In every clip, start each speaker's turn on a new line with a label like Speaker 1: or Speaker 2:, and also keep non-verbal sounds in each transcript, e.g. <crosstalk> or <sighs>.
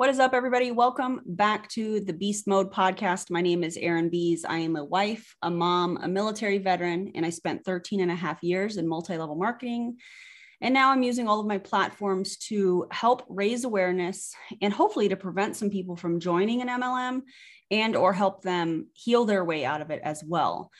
Speaker 1: What is up, everybody? Welcome back to the Biest Mode podcast. My name is Erin Biest. I am a wife, a mom, a military veteran, and I spent 13 and a half years in multi level marketing. And now I'm using all of my platforms to help raise awareness and hopefully to prevent some people from joining an MLM and or help them heal their way out of it as well.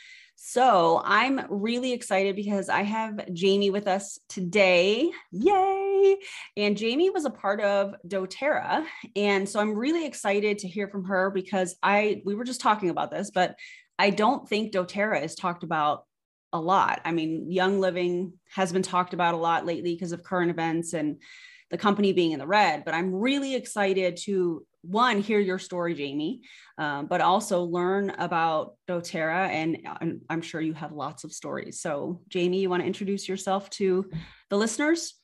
Speaker 1: So I'm really excited because I have Jamie with us today. Yay! And Jamie was a part of doTERRA. And so I'm really excited to hear from her because I we were just talking about this, but I don't think doTERRA is talked about a lot. I mean, Young Living has been talked about a lot lately because of current events and the company being in the red, but I'm really excited to one hear your story jamie um, but also learn about doterra and, and i'm sure you have lots of stories. So jamie you want to introduce yourself to the listeners?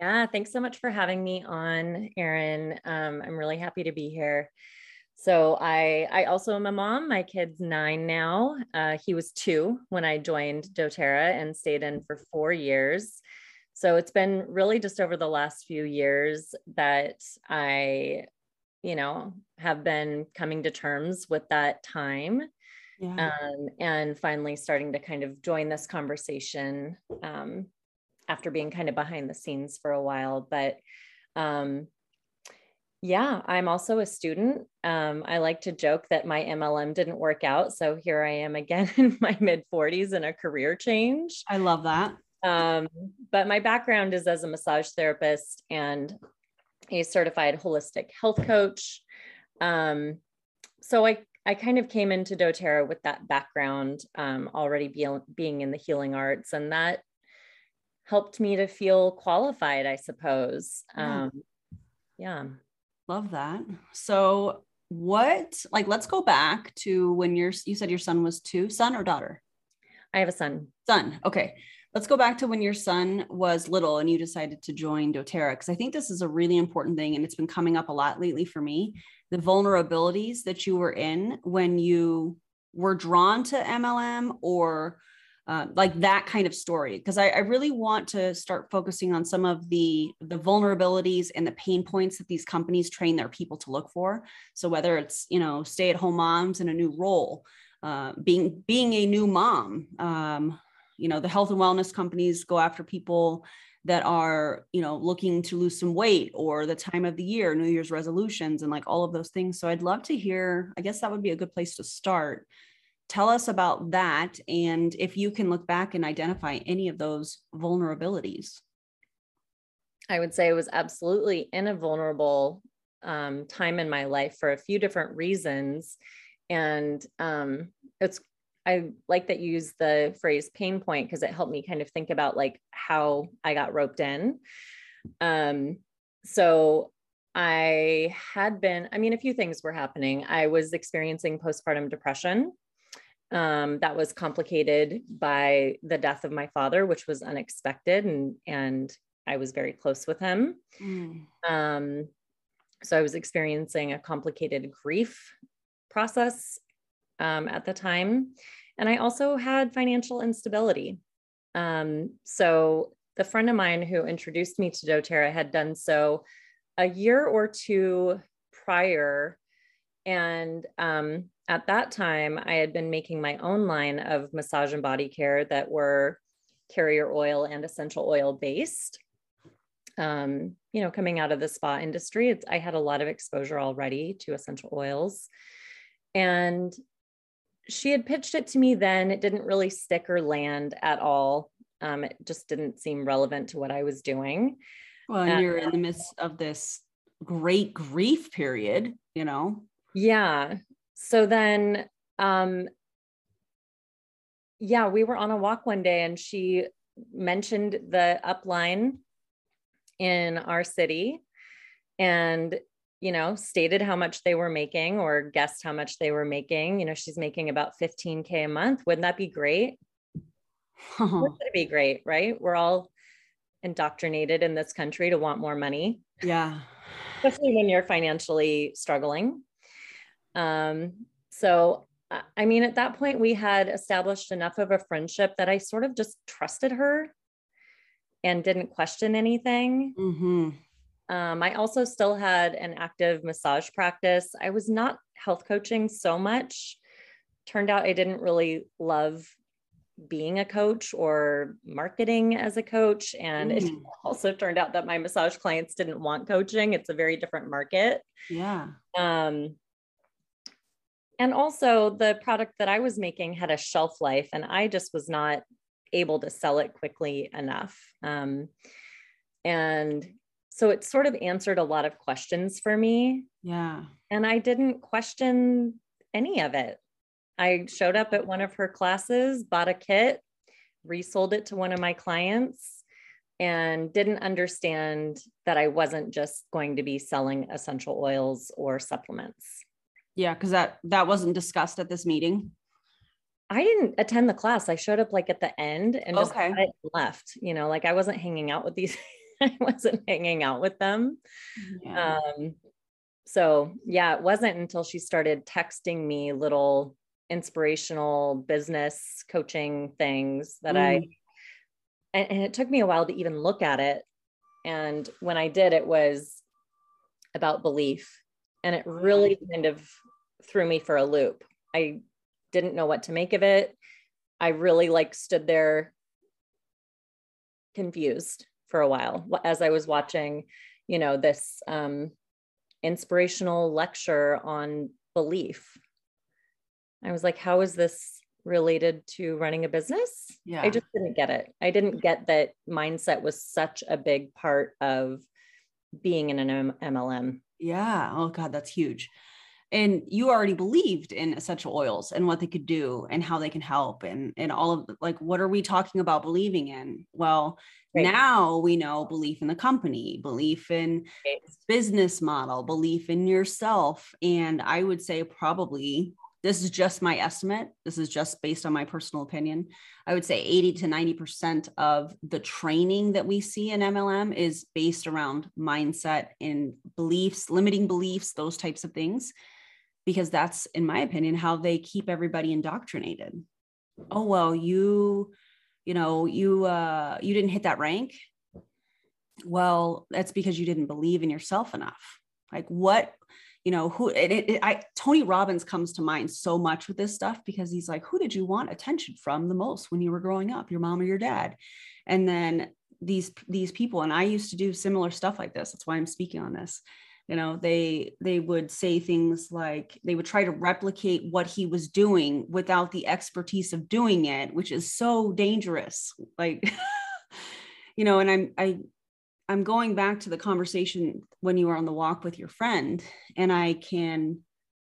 Speaker 2: Yeah thanks so much for having me on erin. Um, i'm really happy to be here. So i i also am a mom. My kid's nine now. Uh, he was two when i joined doterra and stayed in for four years so it's been really just over the last few years that I, you know, have been coming to terms with that time. Yeah. Um, and finally starting to kind of join this conversation um, after being kind of behind the scenes for a while. But um, yeah, I'm also a student. Um, I like to joke that my MLM didn't work out. So here I am again <laughs> in my mid 40s in a career change.
Speaker 1: I love that.
Speaker 2: Um, but my background is as a massage therapist and a certified holistic health coach. Um, so I, I kind of came into doTERRA with that background um, already be, being in the healing arts, and that helped me to feel qualified, I suppose. Yeah. Um, yeah.
Speaker 1: Love that. So, what, like, let's go back to when you're, you said your son was two, son or daughter?
Speaker 2: I have a son.
Speaker 1: Son. Okay let's go back to when your son was little and you decided to join doterra because i think this is a really important thing and it's been coming up a lot lately for me the vulnerabilities that you were in when you were drawn to mlm or uh, like that kind of story because I, I, really want to start focusing on some of the the vulnerabilities and the pain points that these companies train their people to look for. So whether it's you know stay at home moms in a new role uh, being being a new mom um, you know the health and wellness companies go after people that are you know looking to lose some weight or the time of the year new year's resolutions and like all of those things. So i'd love to hear i guess that would be a good place to start. Tell us about that and if you can look back and identify any of those vulnerabilities.
Speaker 2: I would say it was absolutely in a vulnerable um, time in my life for a few different reasons. And um, it's I like that you use the phrase pain point because it helped me kind of think about like how I got roped in. Um, so I had been, I mean, a few things were happening. I was experiencing postpartum depression. Um, that was complicated by the death of my father, which was unexpected, and and I was very close with him. Mm. Um, so I was experiencing a complicated grief process um, at the time. And I also had financial instability. Um, so the friend of mine who introduced me to doTERRA had done so a year or two prior. And um, at that time, I had been making my own line of massage and body care that were carrier oil and essential oil based. Um, you know, coming out of the spa industry, I had a lot of exposure already to essential oils. And she had pitched it to me then. It didn't really stick or land at all. Um, it just didn't seem relevant to what I was doing.
Speaker 1: Well, and you're in the midst of this great grief period, you know?
Speaker 2: Yeah. So then, um, yeah, we were on a walk one day and she mentioned the upline in our city. And you know, stated how much they were making or guessed how much they were making. You know, she's making about 15K a month. Wouldn't that be great? Wouldn't <laughs> it be great, right? We're all indoctrinated in this country to want more money.
Speaker 1: Yeah.
Speaker 2: Especially when you're financially struggling. Um, so I mean, at that point, we had established enough of a friendship that I sort of just trusted her and didn't question anything. Mm-hmm. Um, I also still had an active massage practice. I was not health coaching so much. Turned out I didn't really love being a coach or marketing as a coach. And mm. it <laughs> also turned out that my massage clients didn't want coaching. It's a very different market.
Speaker 1: Yeah.
Speaker 2: Um, and also the product that I was making had a shelf life and I just was not able to sell it quickly enough. Um, and so it sort of answered a lot of questions for me.
Speaker 1: Yeah.
Speaker 2: And I didn't question any of it. I showed up at one of her classes, bought a kit, resold it to one of my clients, and didn't understand that I wasn't just going to be selling essential oils or supplements.
Speaker 1: Yeah, because that that wasn't discussed at this meeting.
Speaker 2: I didn't attend the class. I showed up like at the end and just okay. left. You know, like I wasn't hanging out with these <laughs> I wasn't hanging out with them. Yeah. Um, so yeah, it wasn't until she started texting me little inspirational business coaching things that mm. I, and, and it took me a while to even look at it. And when I did, it was about belief. And it really kind of threw me for a loop. I didn't know what to make of it. I really like stood there confused for a while as I was watching, you know, this um, inspirational lecture on belief. I was like, how is this related to running a business?
Speaker 1: Yeah.
Speaker 2: I just didn't get it. I didn't get that mindset was such a big part of being in an MLM.
Speaker 1: Yeah. Oh God, that's huge and you already believed in essential oils and what they could do and how they can help and and all of the, like what are we talking about believing in well right. now we know belief in the company belief in right. business model belief in yourself and i would say probably this is just my estimate this is just based on my personal opinion i would say 80 to 90% of the training that we see in mlm is based around mindset and beliefs limiting beliefs those types of things because that's in my opinion how they keep everybody indoctrinated oh well you you know you uh you didn't hit that rank well that's because you didn't believe in yourself enough. Like what you know who it, it, i tony robbins comes to mind so much with this stuff because he's like who did you want attention from the most when you were growing up your mom or your dad? And then these these people and i used to do similar stuff like this. That's why i'm speaking on this you know they they would say things like they would try to replicate what he was doing without the expertise of doing it which is so dangerous. Like <laughs> you know and i'm i i'm going back to the conversation when you were on the walk with your friend and i can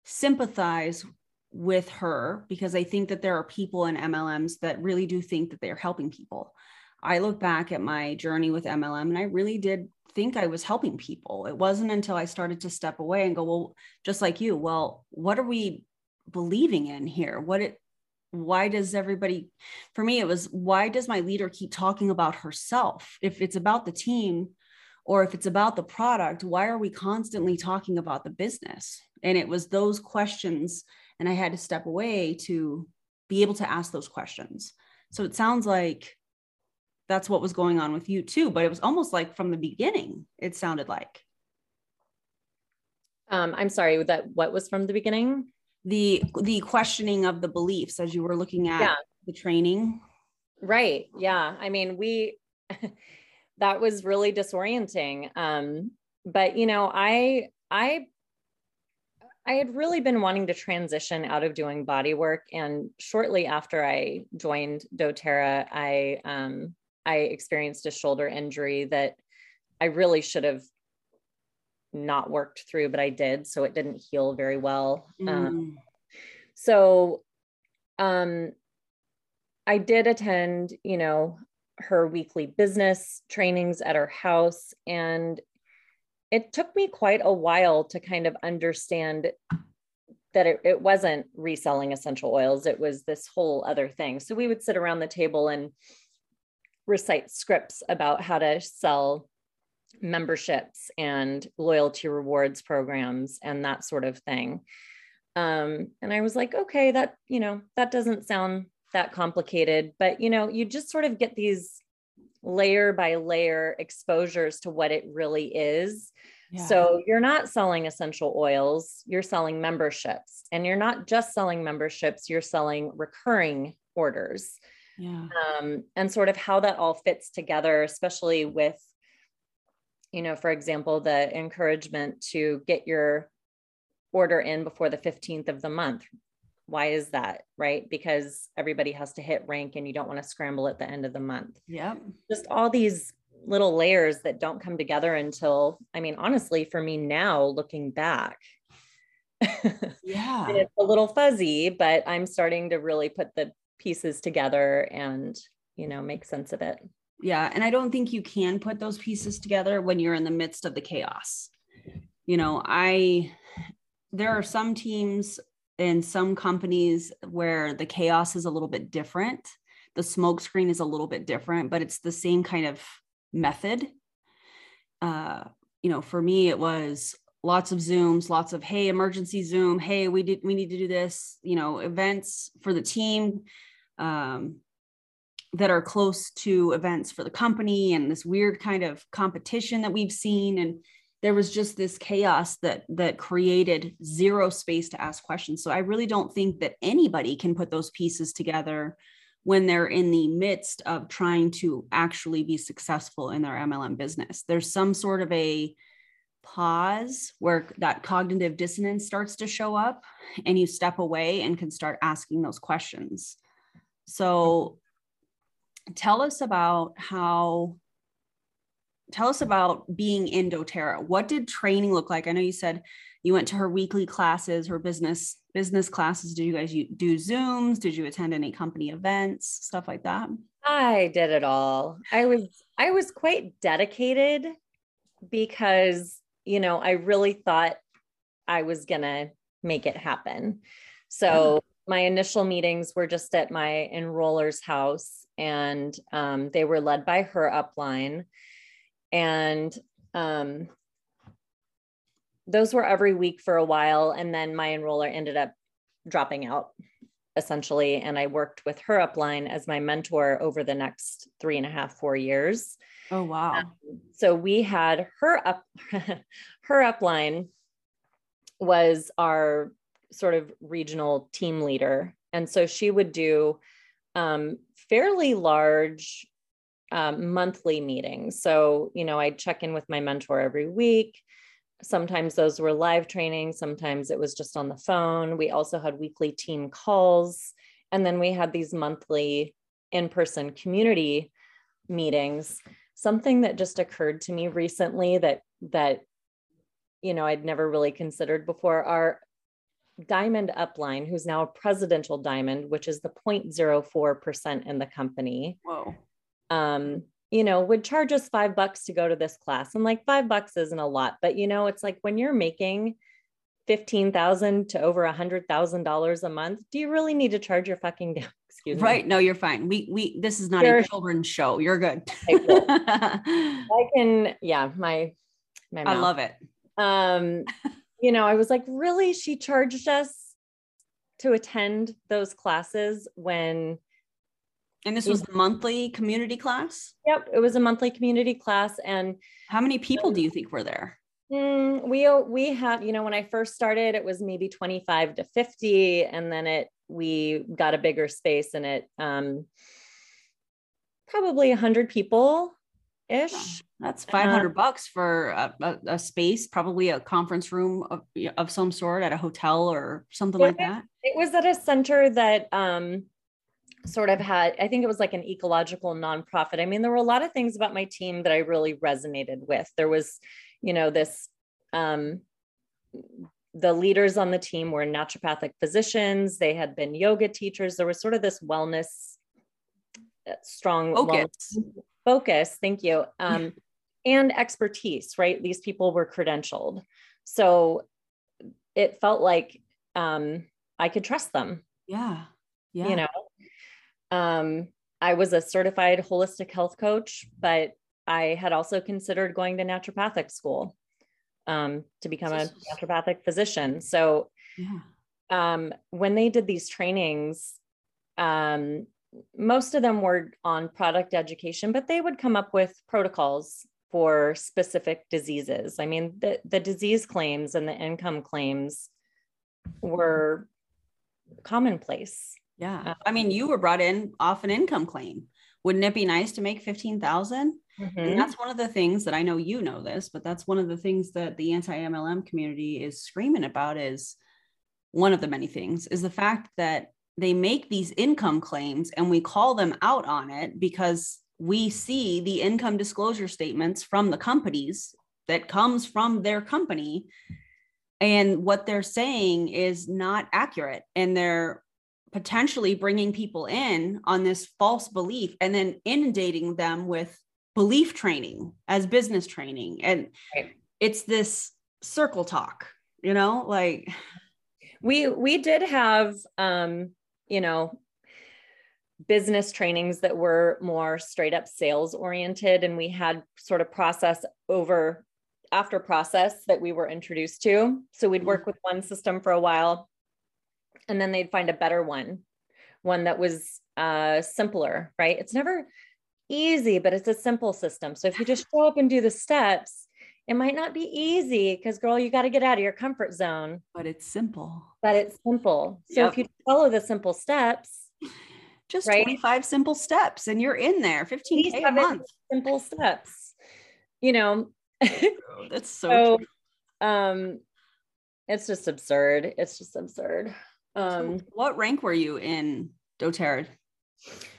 Speaker 1: sympathize with her because i think that there are people in mlms that really do think that they're helping people. I look back at my journey with mlm and i really did think I was helping people. It wasn't until I started to step away and go, well, just like you, well, what are we believing in here? What it why does everybody for me it was why does my leader keep talking about herself? If it's about the team or if it's about the product, why are we constantly talking about the business? And it was those questions and I had to step away to be able to ask those questions. So it sounds like that's what was going on with you too but it was almost like from the beginning it sounded like
Speaker 2: um, i'm sorry that what was from the beginning
Speaker 1: the the questioning of the beliefs as you were looking at yeah. the training
Speaker 2: right yeah i mean we <laughs> that was really disorienting um but you know i i I had really been wanting to transition out of doing body work. And shortly after I joined doTERRA, I um, I experienced a shoulder injury that I really should have not worked through, but I did. So it didn't heal very well. Um, mm. Um, so um, I did attend, you know, her weekly business trainings at her house. And it took me quite a while to kind of understand that it, it wasn't reselling essential oils, it was this whole other thing. So we would sit around the table and recite scripts about how to sell memberships and loyalty rewards programs and that sort of thing. Um, and I was like, okay, that, you know, that doesn't sound that complicated, but you know, you just sort of get these layer by layer exposures to what it really is. Yeah. So you're not selling essential oils, you're selling memberships. And you're not just selling memberships, you're selling recurring orders.
Speaker 1: Yeah.
Speaker 2: Um, and sort of how that all fits together, especially with, you know, for example, the encouragement to get your order in before the 15th of the month. Why is that? Right? Because everybody has to hit rank and you don't want to scramble at the end of the month.
Speaker 1: Yeah.
Speaker 2: Just all these little layers that don't come together until, I mean, honestly, for me now, looking back, <laughs>
Speaker 1: yeah,
Speaker 2: it's a little fuzzy, but I'm starting to really put the pieces together and, you know, make sense of it.
Speaker 1: Yeah. And I don't think you can put those pieces together when you're in the midst of the chaos. You know, I, there are some teams in some companies where the chaos is a little bit different. The smoke screen is a little bit different, but it's the same kind of method. Uh, you know, for me, it was lots of Zooms, lots of hey, emergency Zoom, hey, we did we need to do this, you know, events for the team um, that are close to events for the company and this weird kind of competition that we've seen. And there was just this chaos that that created zero space to ask questions. So I really don't think that anybody can put those pieces together when they're in the midst of trying to actually be successful in their MLM business. There's some sort of a pause where that cognitive dissonance starts to show up and you step away and can start asking those questions. So tell us about how tell us about being in doterra. What did training look like? I know you said you went to her weekly classes her business business classes. Did you guys do zooms? Did you attend any company events stuff like that?
Speaker 2: I did it all. I was i was quite dedicated because you know i really thought i was gonna make it happen. So. My initial meetings were just at my enroller's house and um, they were led by her upline and um, those were every week for a while. And then my enroller ended up dropping out essentially. And I worked with her upline as my mentor over the next three and a half, four years.
Speaker 1: Oh, wow. Um,
Speaker 2: so we had her up, <laughs> her upline was our sort of regional team leader. And so she would do um, fairly large um, monthly meetings. So, you know, I'd check in with my mentor every week. Sometimes those were live training, sometimes it was just on the phone. We also had weekly team calls. And then we had these monthly in person community meetings. Something that just occurred to me recently that, that, you know, I'd never really considered before our diamond upline, who's now a presidential diamond, which is the 0.04% in the company.
Speaker 1: Whoa
Speaker 2: um, you know, would charge us five bucks to go to this class. And like five bucks isn't a lot, but you know, it's like when you're making fifteen thousand to over a hundred thousand dollars a month, do you really need to charge your fucking <laughs>
Speaker 1: excuse me? Right. No, you're fine. We we this is not you're, a children's show. You're good. I <laughs>
Speaker 2: can, yeah, my my
Speaker 1: mouth. I love it.
Speaker 2: Um, <laughs> you know, I was like, really? She charged us to attend those classes when
Speaker 1: and this was the monthly community class?
Speaker 2: Yep, it was a monthly community class. And
Speaker 1: how many people do you think were there?
Speaker 2: Mm, we we had, you know, when I first started, it was maybe 25 to 50, and then it we got a bigger space and it um probably 100 people ish.
Speaker 1: That's 500 uh, bucks for a, a, a, space, probably a conference room of, of some sort at a hotel or something like that.
Speaker 2: It was at a center that um sort of had, I think it was like an ecological nonprofit. I mean, there were a lot of things about my team that I really resonated with. There was, you know, this, um, the leaders on the team were naturopathic physicians. They had been yoga teachers. There was sort of this wellness, uh, strong
Speaker 1: focus.
Speaker 2: focus. Thank you. Um, <laughs> and expertise, right? These people were credentialed. So it felt like um, I could trust them.
Speaker 1: Yeah. Yeah.
Speaker 2: You know, um, I was a certified holistic health coach, but I had also considered going to naturopathic school um, to become a naturopathic physician. So, yeah. um, when they did these trainings, um, most of them were on product education, but they would come up with protocols for specific diseases. I mean, the, the disease claims and the income claims were commonplace.
Speaker 1: Yeah. Uh, I mean, you were brought in off an income claim. Wouldn't it be nice to make 15,000? Mm-hmm. And that's one of the things that I know you know this, but that's one of the things that the anti-MLM community is screaming about is one of the many things is the fact that they make these income claims and we call them out on it because we see the income disclosure statements from the companies that comes from their company. And what they're saying is not accurate. And they're potentially bringing people in on this false belief and then inundating them with belief training as business training. And right. it's this circle talk you know like
Speaker 2: we we did have um you know business trainings that were more straight up sales oriented and we had sort of process over after process that we were introduced to. So we'd work with one system for a while and then they'd find a better one one that was uh, simpler right? It's never easy but it's a simple system. So if you just show up and do the steps it might not be easy because girl you got to get out of your comfort zone.
Speaker 1: But it's simple.
Speaker 2: But it's simple. So yep. if you follow the simple steps
Speaker 1: just right? 25 simple steps and you're in there 15k a month.
Speaker 2: simple steps you know? <laughs>
Speaker 1: Oh, that's so, so
Speaker 2: um it's just absurd. It's just absurd. Um
Speaker 1: so what rank were you in doterra?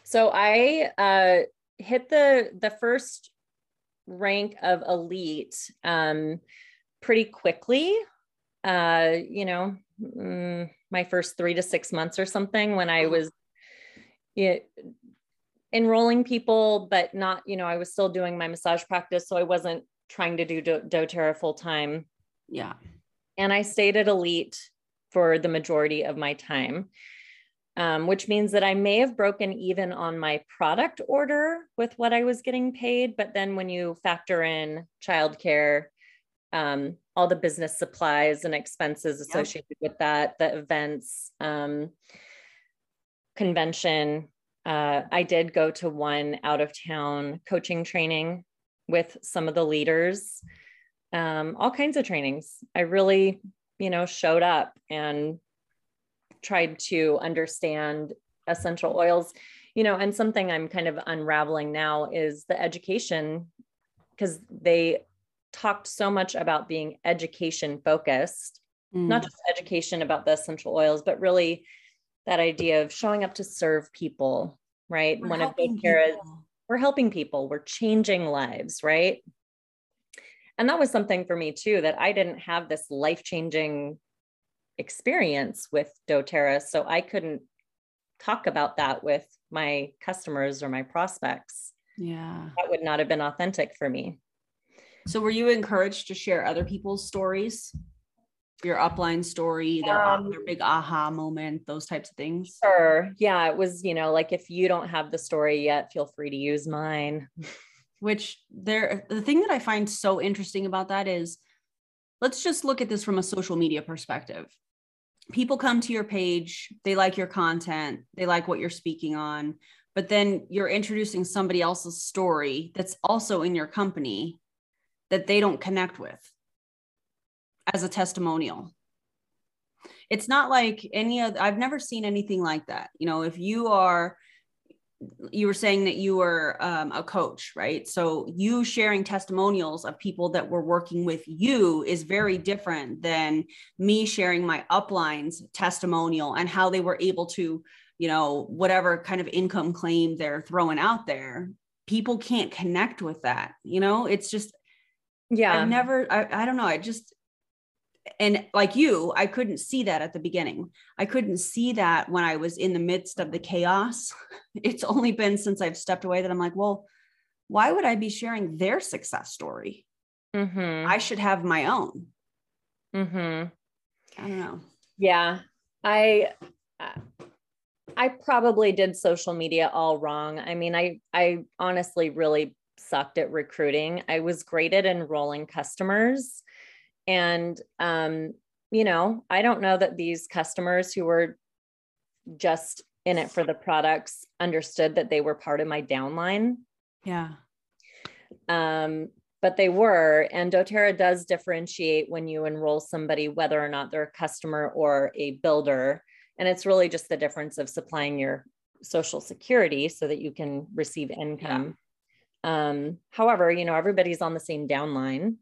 Speaker 2: So i uh hit the the first rank of elite um pretty quickly. Uh you know mm, my first three to six months or something when i was it, enrolling people, but not, you know, I was still doing my massage practice. So I wasn't trying to do Do- doTERRA full time.
Speaker 1: Yeah.
Speaker 2: And I stayed at Elite for the majority of my time, um, which means that I may have broken even on my product order with what I was getting paid. But then when you factor in childcare, um, all the business supplies and expenses associated with that, the events, um, convention, uh, I did go to one out of town coaching training with some of the leaders, um, all kinds of trainings. I really, you know, showed up and tried to understand essential oils, you know, and something I'm kind of unraveling now is the education because they talked so much about being education focused, mm. not just education about the essential oils, but really that idea of showing up to serve people, right? We're One of doTERRA's, we're helping people, we're changing lives, right? And that was something for me too, that I didn't have this life changing experience with doTERRA. So I couldn't talk about that with my customers or my prospects.
Speaker 1: Yeah.
Speaker 2: That would not have been authentic for me.
Speaker 1: So were you encouraged to share other people's stories? Your upline story, their, um, their big aha moment, those types of things?
Speaker 2: Sure. Yeah. It was, you know, like if you don't have the story yet, feel free to use mine.
Speaker 1: Which there, the thing that I find so interesting about that is let's just look at this from a social media perspective. People come to your page, they like your content, they like what you're speaking on, but then you're introducing somebody else's story that's also in your company that they don't connect with as a testimonial. It's not like any of I've never seen anything like that. You know, if you are you were saying that you were um, a coach, right? So you sharing testimonials of people that were working with you is very different than me sharing my uplines testimonial and how they were able to, you know, whatever kind of income claim they're throwing out there. People can't connect with that. You know, it's just,
Speaker 2: yeah.
Speaker 1: I've never, I, I don't know. I just, and like you, I couldn't see that at the beginning. I couldn't see that when I was in the midst of the chaos. <laughs> It's only been since I've stepped away that I'm like, well, why would I be sharing their success story? Mm-hmm. I should have my own.
Speaker 2: Mm-hmm.
Speaker 1: I don't know.
Speaker 2: Yeah, I, I probably did social media all wrong. I mean, I, I honestly really sucked at recruiting. I was great at enrolling customers and, um, you know, I don't know that these customers who were just in it for the products understood that they were part of my downline.
Speaker 1: Yeah.
Speaker 2: Um, but they were. And doTERRA does differentiate when you enroll somebody, whether or not they're a customer or a builder. And it's really just the difference of supplying your social security so that you can receive income. Yeah. Um, however, you know, everybody's on the same downline.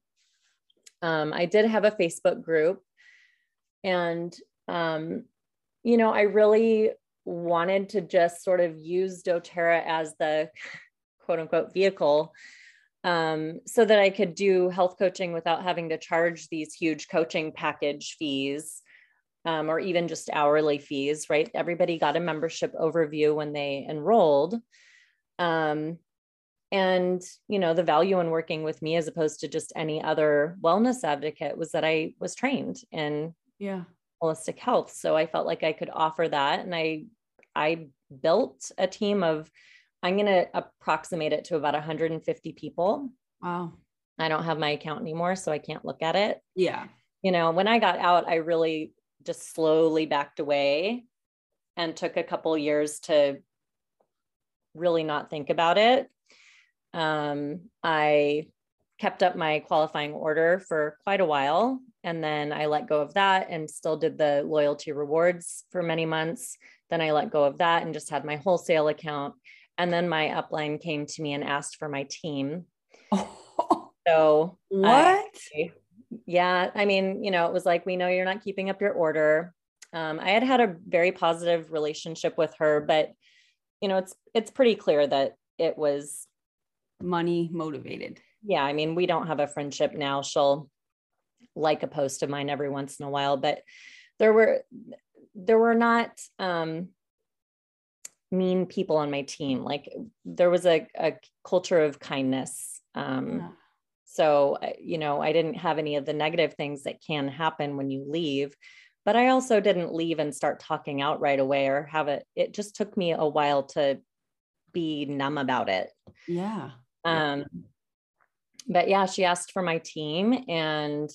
Speaker 2: Um, I did have a Facebook group and, um, you know, I really wanted to just sort of use doTERRA as the quote unquote vehicle um, so that I could do health coaching without having to charge these huge coaching package fees um, or even just hourly fees, right? Everybody got a membership overview when they enrolled. Um, and, you know, the value in working with me as opposed to just any other wellness advocate was that I was trained in
Speaker 1: yeah.
Speaker 2: holistic health. So I felt like I could offer that. And I, I built a team of I'm going to approximate it to about 150 people.
Speaker 1: Wow.
Speaker 2: I don't have my account anymore, so I can't look at it.
Speaker 1: Yeah.
Speaker 2: You know, when I got out, I really just slowly backed away and took a couple years to really not think about it. Um, I kept up my qualifying order for quite a while. And then I let go of that and still did the loyalty rewards for many months. Then I let go of that and just had my wholesale account. And then my upline came to me and asked for my team. <laughs> So
Speaker 1: what?
Speaker 2: I, yeah, I mean, you know, it was like, we know you're not keeping up your order. Um, I had had a very positive relationship with her, but you know, it's it's pretty clear that it was
Speaker 1: money motivated.
Speaker 2: Yeah, I mean, we don't have a friendship now. She'll like a post of mine every once in a while, but there were there were not um mean people on my team. Like there was a, a culture of kindness. Um, yeah. So, you know, I didn't have any of the negative things that can happen when you leave, but I also didn't leave and start talking out right away or have it. It just took me a while to be numb about it.
Speaker 1: Yeah.
Speaker 2: Um, but yeah, she asked for my team and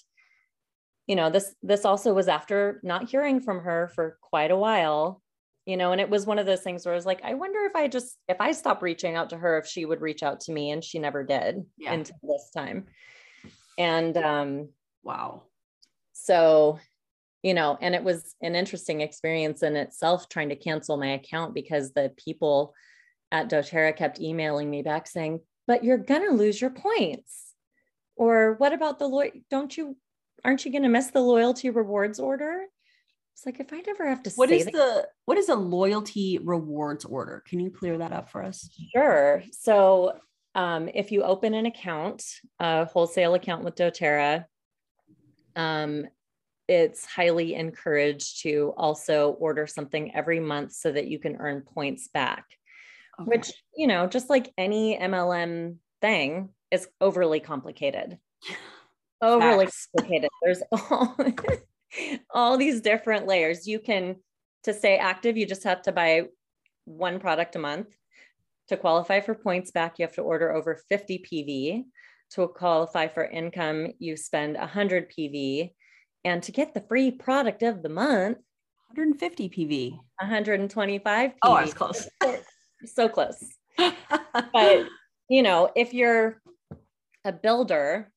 Speaker 2: you know this this also was after not hearing from her for quite a while you know and it was one of those things where i was like i wonder if i just if i stop reaching out to her if she would reach out to me and she never did yeah. until this time. And um
Speaker 1: wow.
Speaker 2: so you know and it was an interesting experience in itself trying to cancel my account because the people at doterra kept emailing me back saying but you're gonna lose your points or what about the lawyer don't you aren't you gonna miss the loyalty rewards order it's like if I never have to
Speaker 1: what is that, the what is a loyalty rewards order? Can you clear that up for us?
Speaker 2: Sure. So um, if you open an account, a wholesale account with doTERRA, um, it's highly encouraged to also order something every month so that you can earn points back. Okay. Which, you know, just like any MLM thing, is overly complicated. <laughs> overly Facts. complicated. There's <laughs> all all these different layers. You can, to stay active, you just have to buy one product a month. To qualify for points back, you have to order over 50 PV. To qualify for income, you spend 100 PV. And to get the free product of the month,
Speaker 1: 150 PV.
Speaker 2: 125 PV.
Speaker 1: Oh, I was close. <laughs>
Speaker 2: so close. <laughs> but, you know, if you're a builder,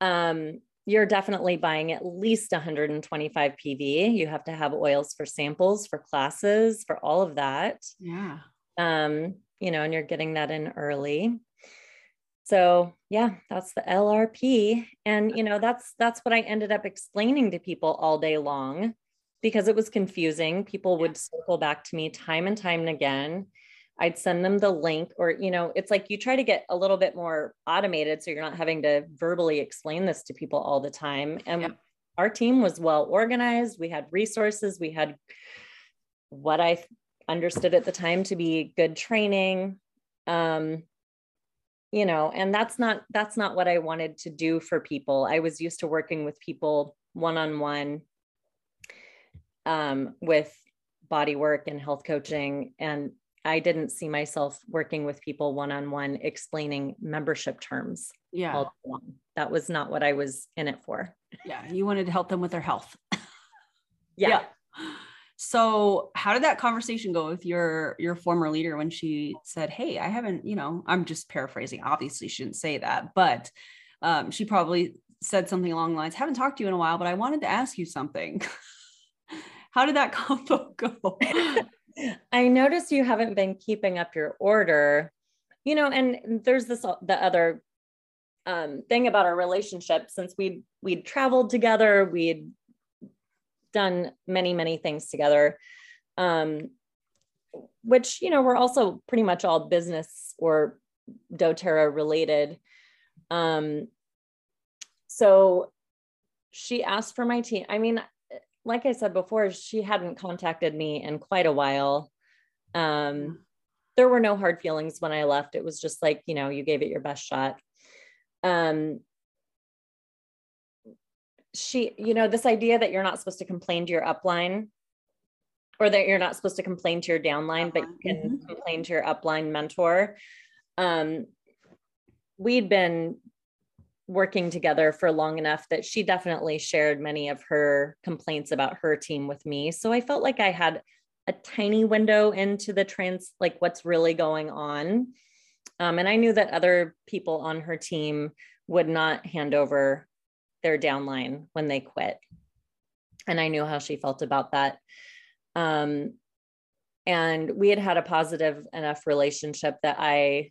Speaker 2: um, you're definitely buying at least 125 PV. You have to have oils for samples, for classes, for all of that.
Speaker 1: Yeah.
Speaker 2: Um, you know, and you're getting that in early. So yeah, that's the LRP. And you know, that's that's what I ended up explaining to people all day long because it was confusing. People would circle back to me time and time and again. I'd send them the link, or, you know, it's like you try to get a little bit more automated so you're not having to verbally explain this to people all the time. And yep. our team was well organized. We had resources, we had what I understood at the time to be good training. Um, you know, and that's not that's not what I wanted to do for people. I was used to working with people one on one um, with body work and health coaching and I didn't see myself working with people one on one explaining membership terms.
Speaker 1: Yeah.
Speaker 2: That was not what I was in it for.
Speaker 1: Yeah. You wanted to help them with their health. <laughs>
Speaker 2: yeah. yeah.
Speaker 1: So, how did that conversation go with your your former leader when she said, "Hey, I haven't, you know, I'm just paraphrasing. Obviously, she didn't say that, but um, she probably said something along the lines, "Haven't talked to you in a while, but I wanted to ask you something." <laughs> how did that <laughs> combo go?
Speaker 2: I noticed you haven't been keeping up your order, you know, and there's this the other um, thing about our relationship since we'd we'd traveled together, we'd done many, many things together. Um, which, you know, we're also pretty much all business or doTERRA related. Um, so she asked for my team. I mean, like I said before, she hadn't contacted me in quite a while. Um, there were no hard feelings when I left. It was just like, you know, you gave it your best shot. Um, she, you know, this idea that you're not supposed to complain to your upline or that you're not supposed to complain to your downline, but you can mm-hmm. complain to your upline mentor. Um, we'd been working together for long enough that she definitely shared many of her complaints about her team with me. So I felt like I had a tiny window into the trans, like what's really going on. Um, and I knew that other people on her team would not hand over their downline when they quit. And I knew how she felt about that. Um, and we had had a positive enough relationship that I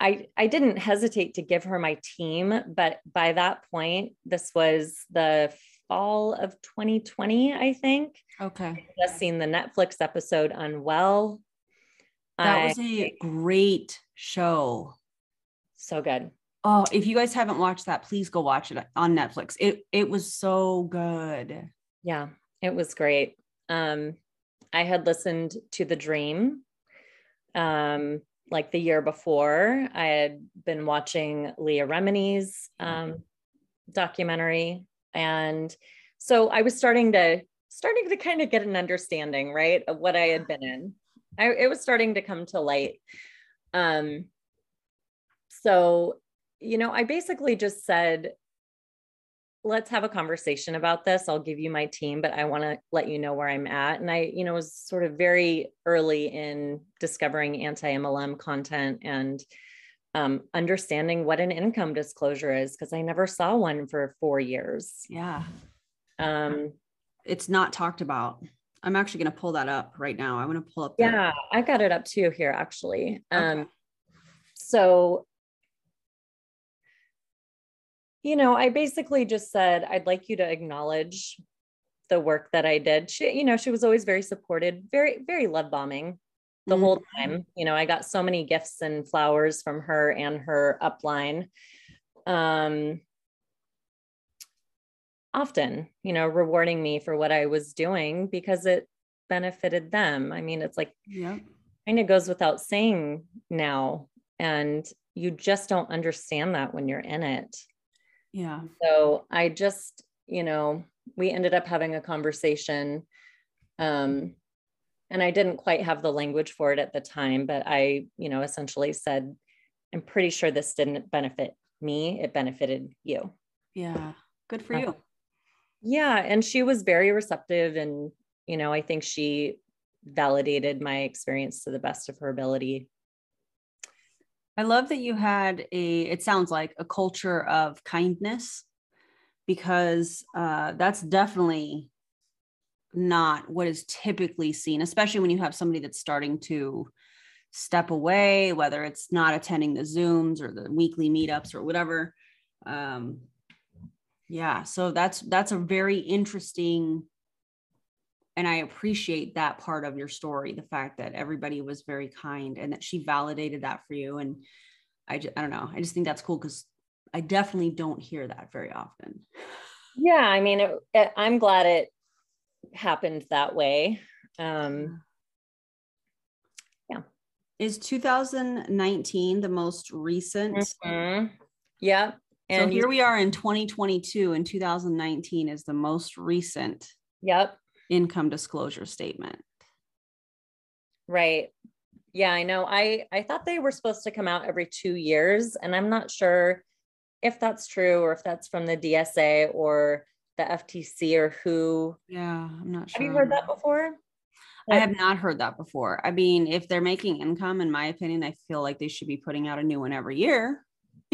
Speaker 2: I I didn't hesitate to give her my team, but by that point, this was the fall of 2020, I think.
Speaker 1: Okay.
Speaker 2: I just seen the Netflix episode Unwell.
Speaker 1: That I, was a great show.
Speaker 2: So good.
Speaker 1: Oh, if you guys haven't watched that, please go watch it on Netflix. It it was so good.
Speaker 2: Yeah, it was great. Um, I had listened to The Dream um, like the year before. I had been watching Leah Remini's um, documentary, and so I was starting to starting to kind of get an understanding, right, of what I had been in. I, it was starting to come to light. Um, so you know, I basically just said, let's have a conversation about this. I'll give you my team, but I want to let you know where I'm at. And I, you know, was sort of very early in discovering anti MLM content and um, understanding what an income disclosure is because I never saw one for four years.
Speaker 1: Yeah. Um, it's not talked about. I'm actually going to pull that up right now. I want to pull up.
Speaker 2: Yeah, I got it up too here actually. Um, okay. So you know, I basically just said, I'd like you to acknowledge the work that I did. She, you know, she was always very supported, very, very love bombing the mm-hmm. whole time. You know, I got so many gifts and flowers from her and her upline. Um, often, you know, rewarding me for what I was doing because it benefited them. I mean, it's like, yeah, kind of goes without saying now. And you just don't understand that when you're in it.
Speaker 1: Yeah.
Speaker 2: So I just, you know, we ended up having a conversation. Um, and I didn't quite have the language for it at the time, but I, you know, essentially said, I'm pretty sure this didn't benefit me. It benefited you.
Speaker 1: Yeah. Good for uh, you.
Speaker 2: yeah. And she was very receptive. And, you know, I think she validated my experience to the best of her ability.
Speaker 1: I love that you had a, it sounds like a culture of kindness because uh, that's definitely not what is typically seen, especially when you have somebody that's starting to step away, whether it's not attending the Zooms or the weekly meetups or whatever. Um, yeah, so that's that's a very interesting and I appreciate that part of your story, the fact that everybody was very kind and that she validated that for you. And I just, I don't know, I just think that's cool because I definitely don't hear that very often.
Speaker 2: Yeah, I mean, it, it, I'm glad it happened that way. Um, yeah.
Speaker 1: Is 2019 the most recent?
Speaker 2: Mm-hmm. Yeah.
Speaker 1: And so here we are in 2022, and 2019 is the most recent.
Speaker 2: Yep
Speaker 1: income disclosure statement.
Speaker 2: Right. Yeah, I know. I I thought they were supposed to come out every 2 years and I'm not sure if that's true or if that's from the DSA or the FTC or who.
Speaker 1: Yeah, I'm not
Speaker 2: sure. Have you heard that before?
Speaker 1: I have not heard that before. I mean, if they're making income, in my opinion, I feel like they should be putting out a new one every year. <laughs>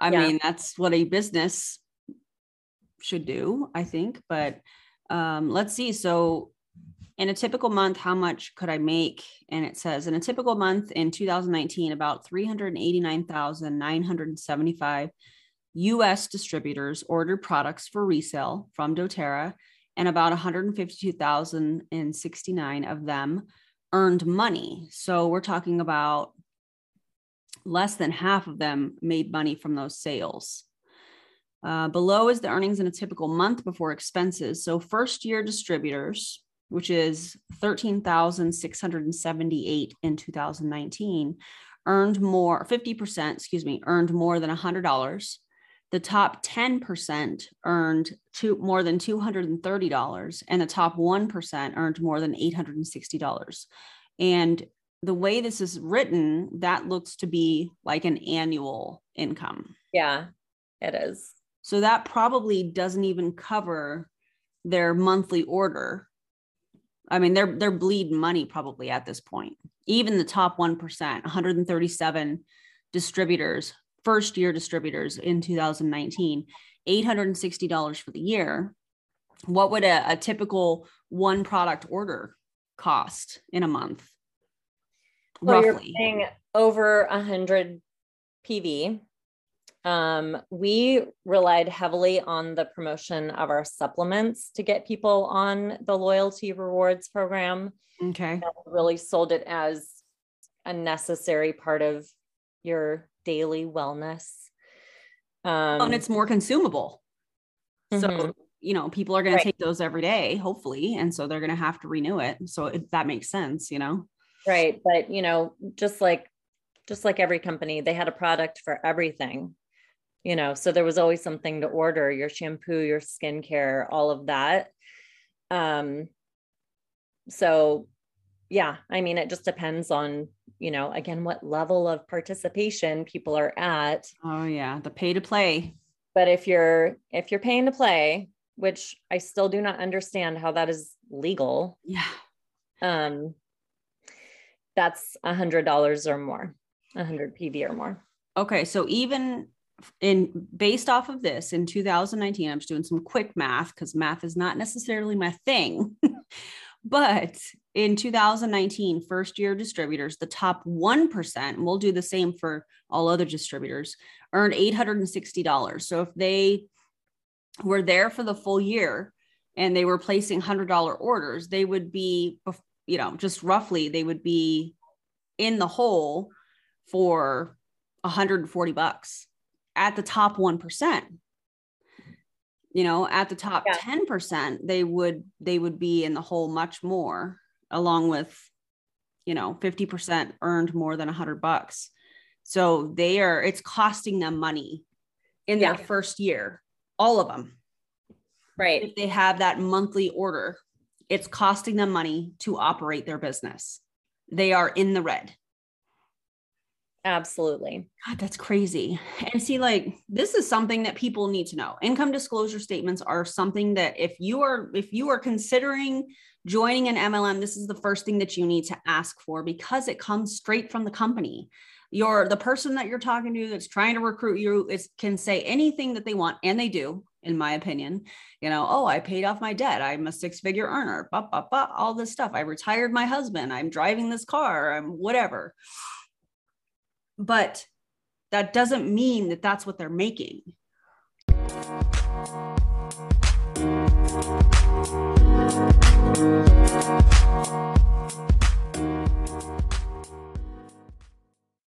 Speaker 1: I yeah. mean, that's what a business should do, I think. But um, let's see. So, in a typical month, how much could I make? And it says in a typical month in 2019, about 389,975 US distributors ordered products for resale from doTERRA, and about 152,069 of them earned money. So, we're talking about less than half of them made money from those sales. Uh, below is the earnings in a typical month before expenses. So first year distributors, which is 13,678 in 2019, earned more, 50%, excuse me, earned more than $100. The top 10% earned two, more than $230, and the top 1% earned more than $860. And the way this is written, that looks to be like an annual income.
Speaker 2: Yeah, it is.
Speaker 1: So that probably doesn't even cover their monthly order. I mean, they're they're bleeding money probably at this point. Even the top 1%, 137 distributors, first year distributors in 2019, $860 for the year. What would a, a typical one product order cost in a month?
Speaker 2: Well, roughly. you're paying over a hundred PV. Um, we relied heavily on the promotion of our supplements to get people on the loyalty rewards program.
Speaker 1: Okay.
Speaker 2: Really sold it as a necessary part of your daily wellness.
Speaker 1: Um, and it's more consumable. Mm-hmm. So, you know, people are going right. to take those every day, hopefully. And so they're going to have to renew it. So it, that makes sense, you know?
Speaker 2: Right. But, you know, just like, just like every company, they had a product for everything, you know, so there was always something to order your shampoo, your skincare, all of that. Um, so yeah, I mean, it just depends on, you know, again, what level of participation people are at.
Speaker 1: Oh yeah. The pay to play.
Speaker 2: But if you're, if you're paying to play, which I still do not understand how that is legal.
Speaker 1: Yeah.
Speaker 2: Um, that's a hundred dollars or more, a hundred PV or more.
Speaker 1: Okay. So even in based off of this in 2019, I'm just doing some quick math because math is not necessarily my thing. <laughs> but in 2019, first year distributors, the top 1%, we'll do the same for all other distributors, earned $860. So if they were there for the full year and they were placing $100 orders, they would be you know, just roughly, they would be in the hole for 140 bucks at the top 1%. You know, at the top yeah. 10%, they would they would be in the hole much more along with you know, 50% earned more than 100 bucks. So they are it's costing them money in yeah. their first year, all of them.
Speaker 2: Right.
Speaker 1: If they have that monthly order it's costing them money to operate their business. They are in the red.
Speaker 2: Absolutely.
Speaker 1: God, that's crazy. And see, like, this is something that people need to know. Income disclosure statements are something that if you are if you are considering joining an MLM, this is the first thing that you need to ask for because it comes straight from the company. Your the person that you're talking to that's trying to recruit you is can say anything that they want, and they do in my opinion. You know, oh, I paid off my debt. I'm a six figure earner, bah, bah, bah, all this stuff. I retired my husband. I'm driving this car. I'm whatever. But that doesn't mean that that's what they're making.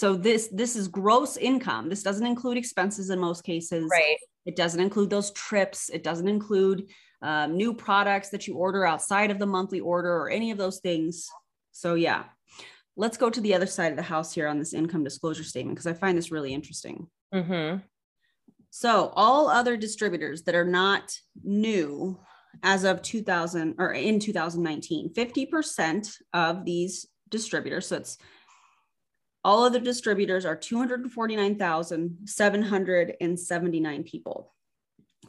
Speaker 1: So this this is gross income. This doesn't include expenses in most cases.
Speaker 2: Right.
Speaker 1: It doesn't include those trips. It doesn't include um, new products that you order outside of the monthly order or any of those things. So yeah, let's go to the other side of the house here on this income disclosure statement because I find this really interesting.
Speaker 2: Mm-hmm.
Speaker 1: So all other distributors that are not new as of 2000 or in 2019, 50% of these distributors, so it's all of the distributors are 249,779 people.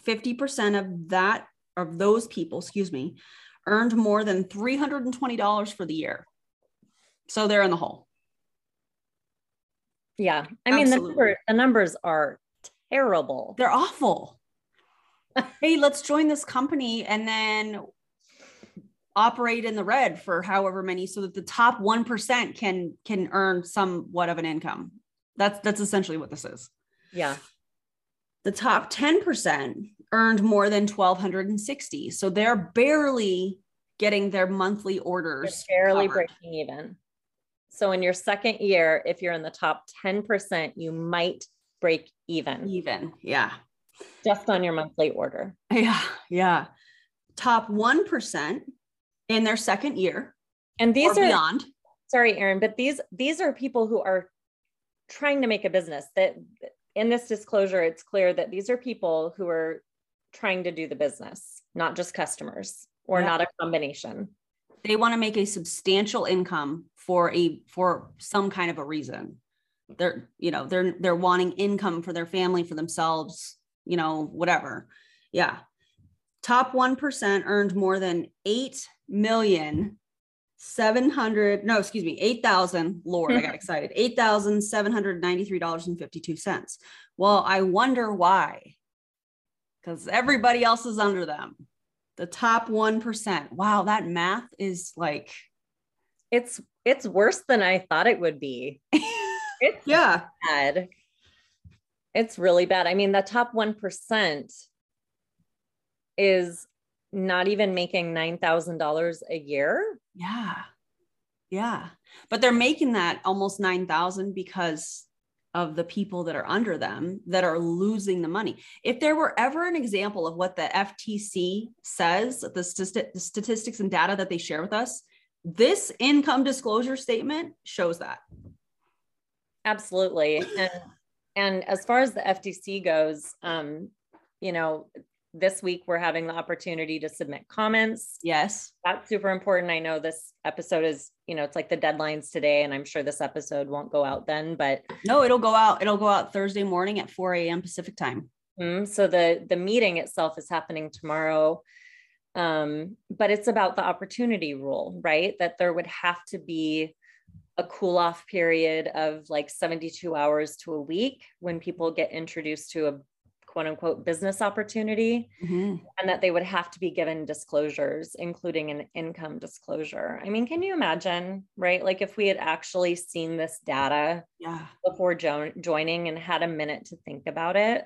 Speaker 1: 50% of that of those people, excuse me, earned more than $320 for the year. So they're in the hole.
Speaker 2: Yeah. I mean, the, number, the numbers are terrible.
Speaker 1: They're awful. <laughs> hey, let's join this company and then operate in the red for however many so that the top 1% can can earn somewhat of an income. That's that's essentially what this is.
Speaker 2: Yeah.
Speaker 1: The top 10% earned more than 1260. So they're barely getting their monthly orders.
Speaker 2: They're barely covered. breaking even. So in your second year, if you're in the top 10%, you might break even.
Speaker 1: Even. Yeah.
Speaker 2: Just on your monthly order. <laughs>
Speaker 1: Yeah. Yeah. Top 1% in their second year.
Speaker 2: And these are
Speaker 1: beyond.
Speaker 2: Sorry, Erin, but these these are people who are trying to make a business that in this disclosure, it's clear that these are people who are trying to do the business, not just customers or yeah. not a combination.
Speaker 1: They want to make a substantial income for a for some kind of a reason. They're, you know, they're they're wanting income for their family, for themselves, you know, whatever. Yeah. Top 1% earned more than 8 million 700 no excuse me 8000 lord i got <laughs> excited $8793.52 well i wonder why because everybody else is under them. The top 1%. Wow, that math is like
Speaker 2: it's it's worse than I thought it would be. <laughs>
Speaker 1: It's yeah.
Speaker 2: bad. It's really bad. I mean, the top 1% is not even making $9,000 a year.
Speaker 1: Yeah. Yeah. But they're making that almost 9,000 because of the people that are under them that are losing the money. If there were ever an example of what the FTC says, the, st- the statistics and data that they share with us, this income disclosure statement shows that.
Speaker 2: Absolutely. And and as far as the FTC goes, um, you know, this week we're having the opportunity to submit comments.
Speaker 1: Yes.
Speaker 2: That's super important. I know this episode is, you know, it's like the deadlines today, and I'm sure this episode won't go out then, but
Speaker 1: no, it'll go out. It'll go out Thursday morning at 4 a.m. Pacific time.
Speaker 2: Mm-hmm. So the the meeting itself is happening tomorrow. Um, but it's about the opportunity rule, right? That there would have to be a cool off period of like 72 hours to a week when people get introduced to a quote unquote business opportunity mm-hmm. and that they would have to be given disclosures including an income disclosure. I mean can you imagine right? Like if we had actually seen this data
Speaker 1: yeah.
Speaker 2: before jo- joining and had a minute to think about it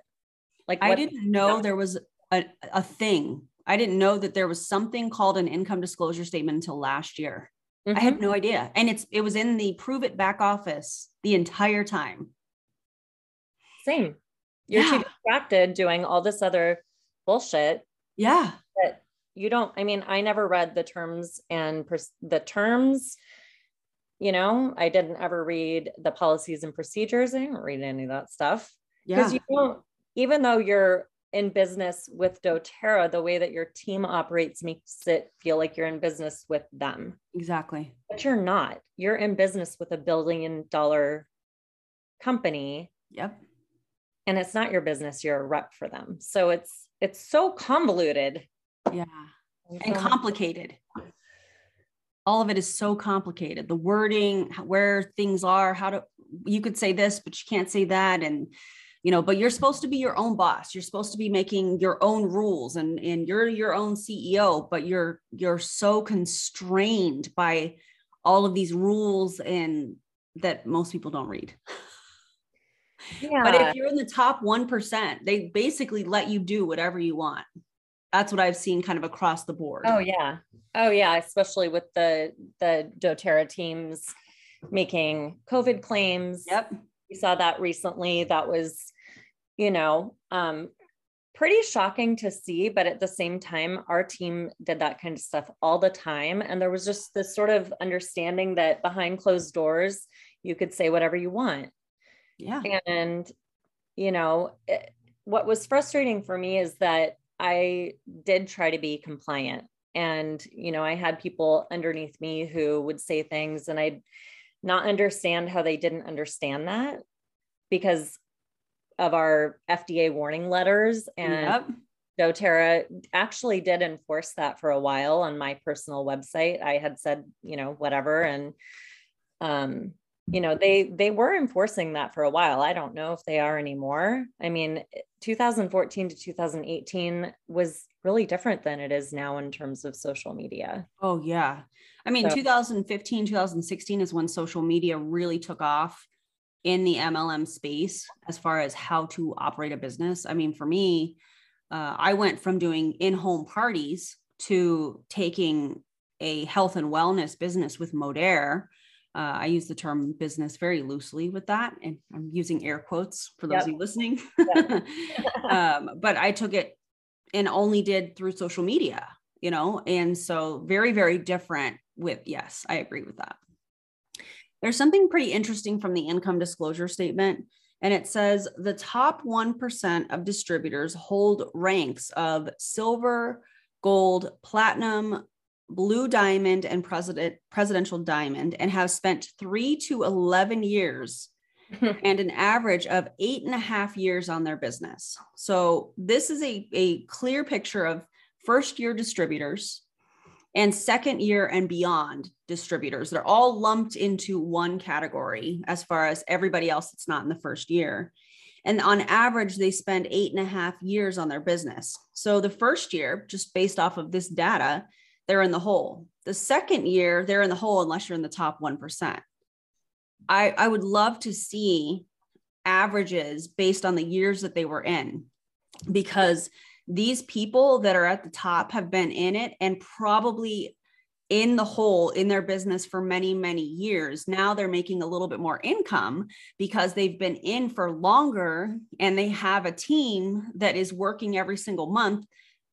Speaker 1: like i didn't know there was a, a thing. I didn't know that there was something called an income disclosure statement until last year. Mm-hmm. i had mm-hmm. no idea. And it's it was in the prove it back office the entire time.
Speaker 2: Same you're yeah. too distracted doing all this other bullshit.
Speaker 1: Yeah.
Speaker 2: That you don't, I mean, I never read the terms and pers- the terms, you know, I didn't ever read the policies and procedures. I didn't read any of that stuff. Because yeah. you don't, even though you're in business with doTERRA, the way that your team operates makes it feel like you're in business with them.
Speaker 1: Exactly.
Speaker 2: But you're not. You're in business with a billion dollar company.
Speaker 1: Yep
Speaker 2: and it's not your business you're a rep for them. So it's it's so convoluted.
Speaker 1: Yeah. And complicated. All of it is so complicated. The wording where things are how to you could say this but you can't say that. And you know but you're supposed to be your own boss. You're supposed to be making your own rules and and you're your own ceo but you're you're so constrained by all of these rules and that most people don't read <laughs> Yeah. But if you're in the top 1%, they basically let you do whatever you want. That's what I've seen kind of across the board.
Speaker 2: Oh yeah. Oh yeah, especially with the the doTERRA teams making COVID claims.
Speaker 1: Yep.
Speaker 2: We saw that recently. That was, you know, um, pretty shocking to see. But at the same time, our team did that kind of stuff all the time. And there was just this sort of understanding that behind closed doors, you could say whatever you want.
Speaker 1: Yeah.
Speaker 2: And, you know, it, what was frustrating for me is that I did try to be compliant. And, you know, I had people underneath me who would say things and I'd not understand how they didn't understand that because of our FDA warning letters. And yep. doTERRA actually did enforce that for a while on my personal website. I had said, you know, whatever. And um, you know they they were enforcing that for a while. I don't know if they are anymore. I mean 2014 to 2018 was really different than it is now in terms of social media.
Speaker 1: Oh yeah. I mean so, 2015 2016 is when social media really took off in the mlm space as far as how to operate a business. I mean for me uh, i went from doing in-home parties to taking a health and wellness business with Modere uh, I use the term business very loosely with that, and I'm using air quotes for those yep. of you listening. Yep. <laughs> um, but I took it and only did through social media, you know, and so very, very different with, yes, I agree with that. There's something pretty interesting from the income disclosure statement. And it says the top 1% of distributors hold ranks of silver, gold, platinum, blue diamond and president presidential diamond and have spent three to 11 years <laughs> and an average of eight and a half years on their business. So this is a, a clear picture of first year distributors and second year and beyond distributors. They're all lumped into one category as far as everybody else that's not in the first year. And on average they spend eight and a half years on their business. So the first year just based off of this data they're in the hole. The second year, they're in the hole unless you're in the top 1%. I, I would love to see averages based on the years that they were in because these people that are at the top have been in it and probably in the hole in their business for many, many years. Now they're making a little bit more income because they've been in for longer and they have a team that is working every single month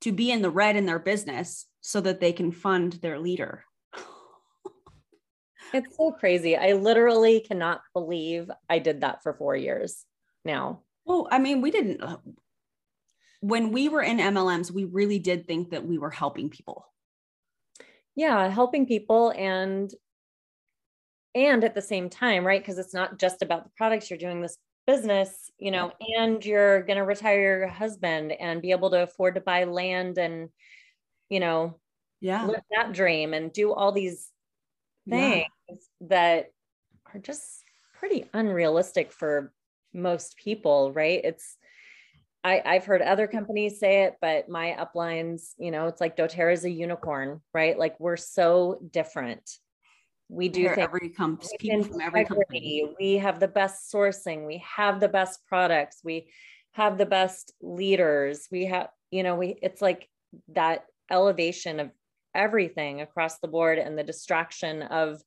Speaker 1: to be in the red in their business so that they can fund their leader. <laughs>
Speaker 2: it's so crazy. I literally cannot believe I did that for four years now.
Speaker 1: Well, I mean, we didn't. Uh, when we were in MLMs, we really did think that we were helping people.
Speaker 2: Yeah, helping people and and at the same time, right? Because it's not just about the products you're doing this business, you know, and you're going to retire your husband and be able to afford to buy land and you know,
Speaker 1: yeah,
Speaker 2: live that dream and do all these things yeah. that are just pretty unrealistic for most people, right? It's I, I've heard other companies say it, but my uplines, you know, it's like doTERRA is a unicorn, right? Like we're so different. We do
Speaker 1: things every company, people from every company.
Speaker 2: We have the best sourcing. We have the best products. We have the best leaders. We have, you know, we it's like that elevation of everything across the board and the distraction of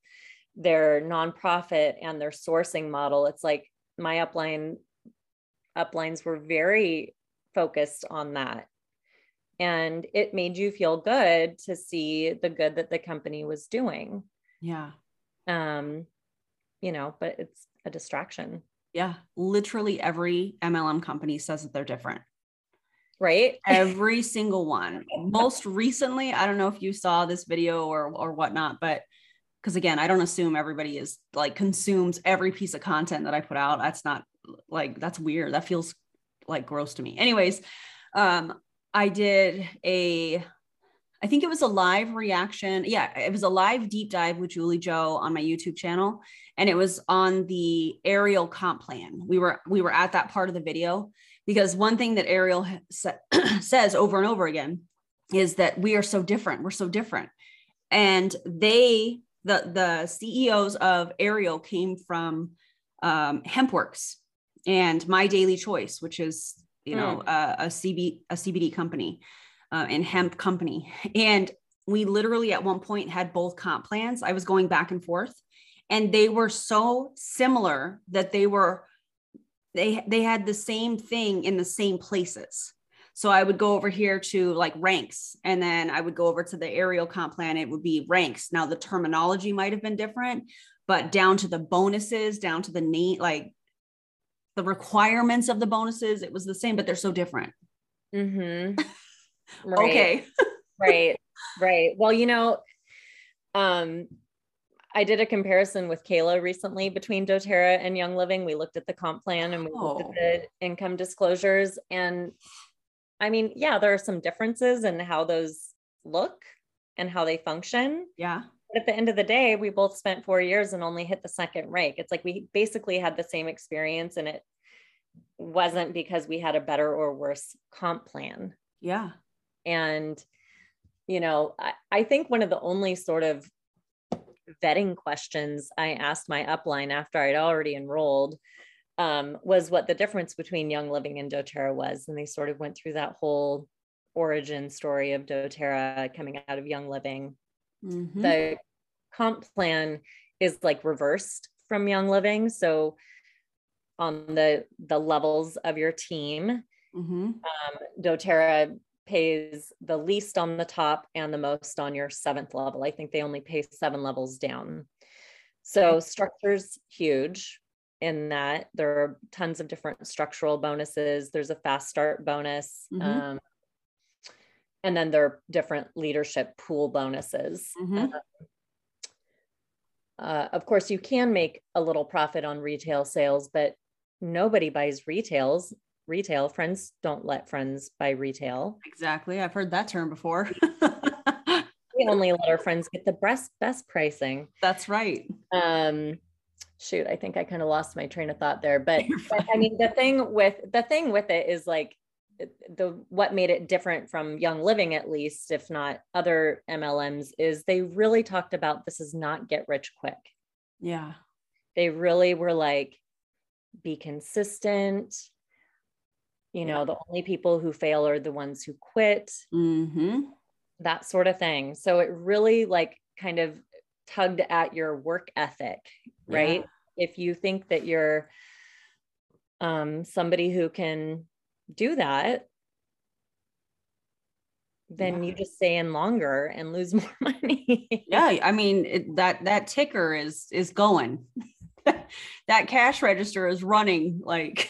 Speaker 2: their nonprofit and their sourcing model. It's like my upline uplines were very focused on that. And it made you feel good to see the good that the company was doing.
Speaker 1: Yeah.
Speaker 2: Um you know but it's a distraction.
Speaker 1: Yeah. Literally every mlm company says that they're different
Speaker 2: right? <laughs>
Speaker 1: Every single one. Most recently, I don't know if you saw this video or or whatnot, but because again, I don't assume everybody is like consumes every piece of content that I put out. That's not like that's weird. That feels like gross to me. Anyways, um, I did a I think it was a live reaction. Yeah, it was a live deep dive with Julie Joe on my YouTube channel and it was on the aerial comp plan. We were we were at that part of the video because one thing that Ariel sa- <clears throat> says over and over again is that we are so different. We're so different. And they, the, the CEOs of Ariel came from um, HempWorx and My Daily Choice, which is, you know, mm. a, a, CB, a CBD company uh, and hemp company. <laughs> And we literally at one point had both comp plans. I was going back and forth and they were so similar that they were they they had the same thing in the same places. So i would go over here to like ranks and then i would go over to the aerial comp plan. It would be ranks. Now the terminology might have been different but down to the bonuses down to the name like the requirements of the bonuses it was the same but they're so different.
Speaker 2: Mm-hmm. <laughs>
Speaker 1: Right. okay. <laughs>
Speaker 2: Right. Right. Well you know um I did a comparison with Kayla recently between doTERRA and Young Living. We looked at the comp plan and we oh. looked at oh. the income disclosures. And I mean, yeah, there are some differences in how those look and how they function.
Speaker 1: Yeah.
Speaker 2: But at the end of the day, we both spent four years and only hit the second rank. It's like we basically had the same experience and it wasn't because we had a better or worse comp plan.
Speaker 1: Yeah.
Speaker 2: And, you know, I, I think one of the only sort of vetting questions I asked my upline after I'd already enrolled um, was what the difference between Young Living and doTERRA was. And they sort of went through that whole origin story of doTERRA coming out of Young Living. Mm-hmm. The comp plan is like reversed from Young Living. So on the the levels of your team, mm-hmm. um, doTERRA pays the least on the top and the most on your seventh level. I think they only pay seven levels down. So structure's huge in that there are tons of different structural bonuses. There's a fast start bonus. Mm-hmm. Um, and then there are different leadership pool bonuses. Mm-hmm. Uh, uh, of course, you can make a little profit on retail sales, but nobody buys retails retail. Friends don't let friends buy retail.
Speaker 1: Exactly. I've heard that term before. <laughs> <laughs>
Speaker 2: we only let our friends get the best best pricing.
Speaker 1: That's right.
Speaker 2: Um shoot, I think I kind of lost my train of thought there. But, but I mean the thing with the thing with it is like the what made it different from young living at least if not other mlms is they really talked about this is not get rich quick
Speaker 1: yeah
Speaker 2: they really were like be consistent you know the only people who fail are the ones who quit mm-hmm. that sort of thing so it really like kind of tugged at your work ethic right yeah. if you think that you're um, somebody who can do that then yeah. you just stay in longer and lose <laughs> more money
Speaker 1: yeah i mean it, that that ticker is is going <laughs> that cash register is running like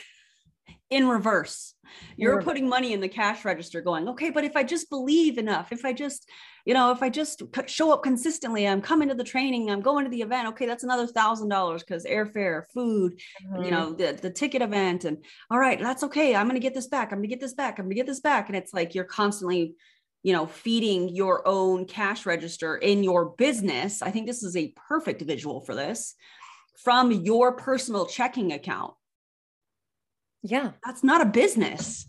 Speaker 1: in reverse. You're putting money in the cash register going, okay, but if I just believe enough, if I just, you know, if I just show up consistently, I'm coming to the training, I'm going to the event, okay, that's another thousand dollars because airfare, food, mm-hmm. you know, the, the ticket event. And all right, that's okay. I'm going to get this back. I'm going to get this back. I'm going to get this back. And it's like you're constantly, you know, feeding your own cash register in your business. I think this is a perfect visual for this from your personal checking account
Speaker 2: yeah.
Speaker 1: That's not a business.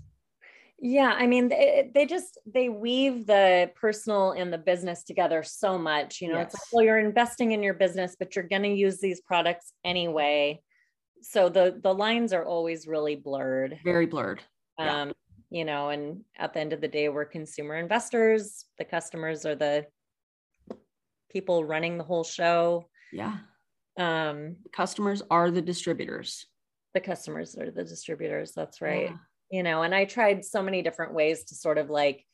Speaker 2: Yeah, I mean, they, they, just they weave the personal and the business together so much. You know, yes. it's like, well, you're investing in your business, but you're going to use these products anyway. So the the lines are always really blurred.
Speaker 1: Very blurred.
Speaker 2: Yeah. Um, you know, and at the end of the day, we're consumer investors. The customers are the people running the whole show.
Speaker 1: Yeah. Um, customers are the distributors
Speaker 2: the customers are the distributors. That's right. Yeah. You know, and I tried so many different ways to sort of like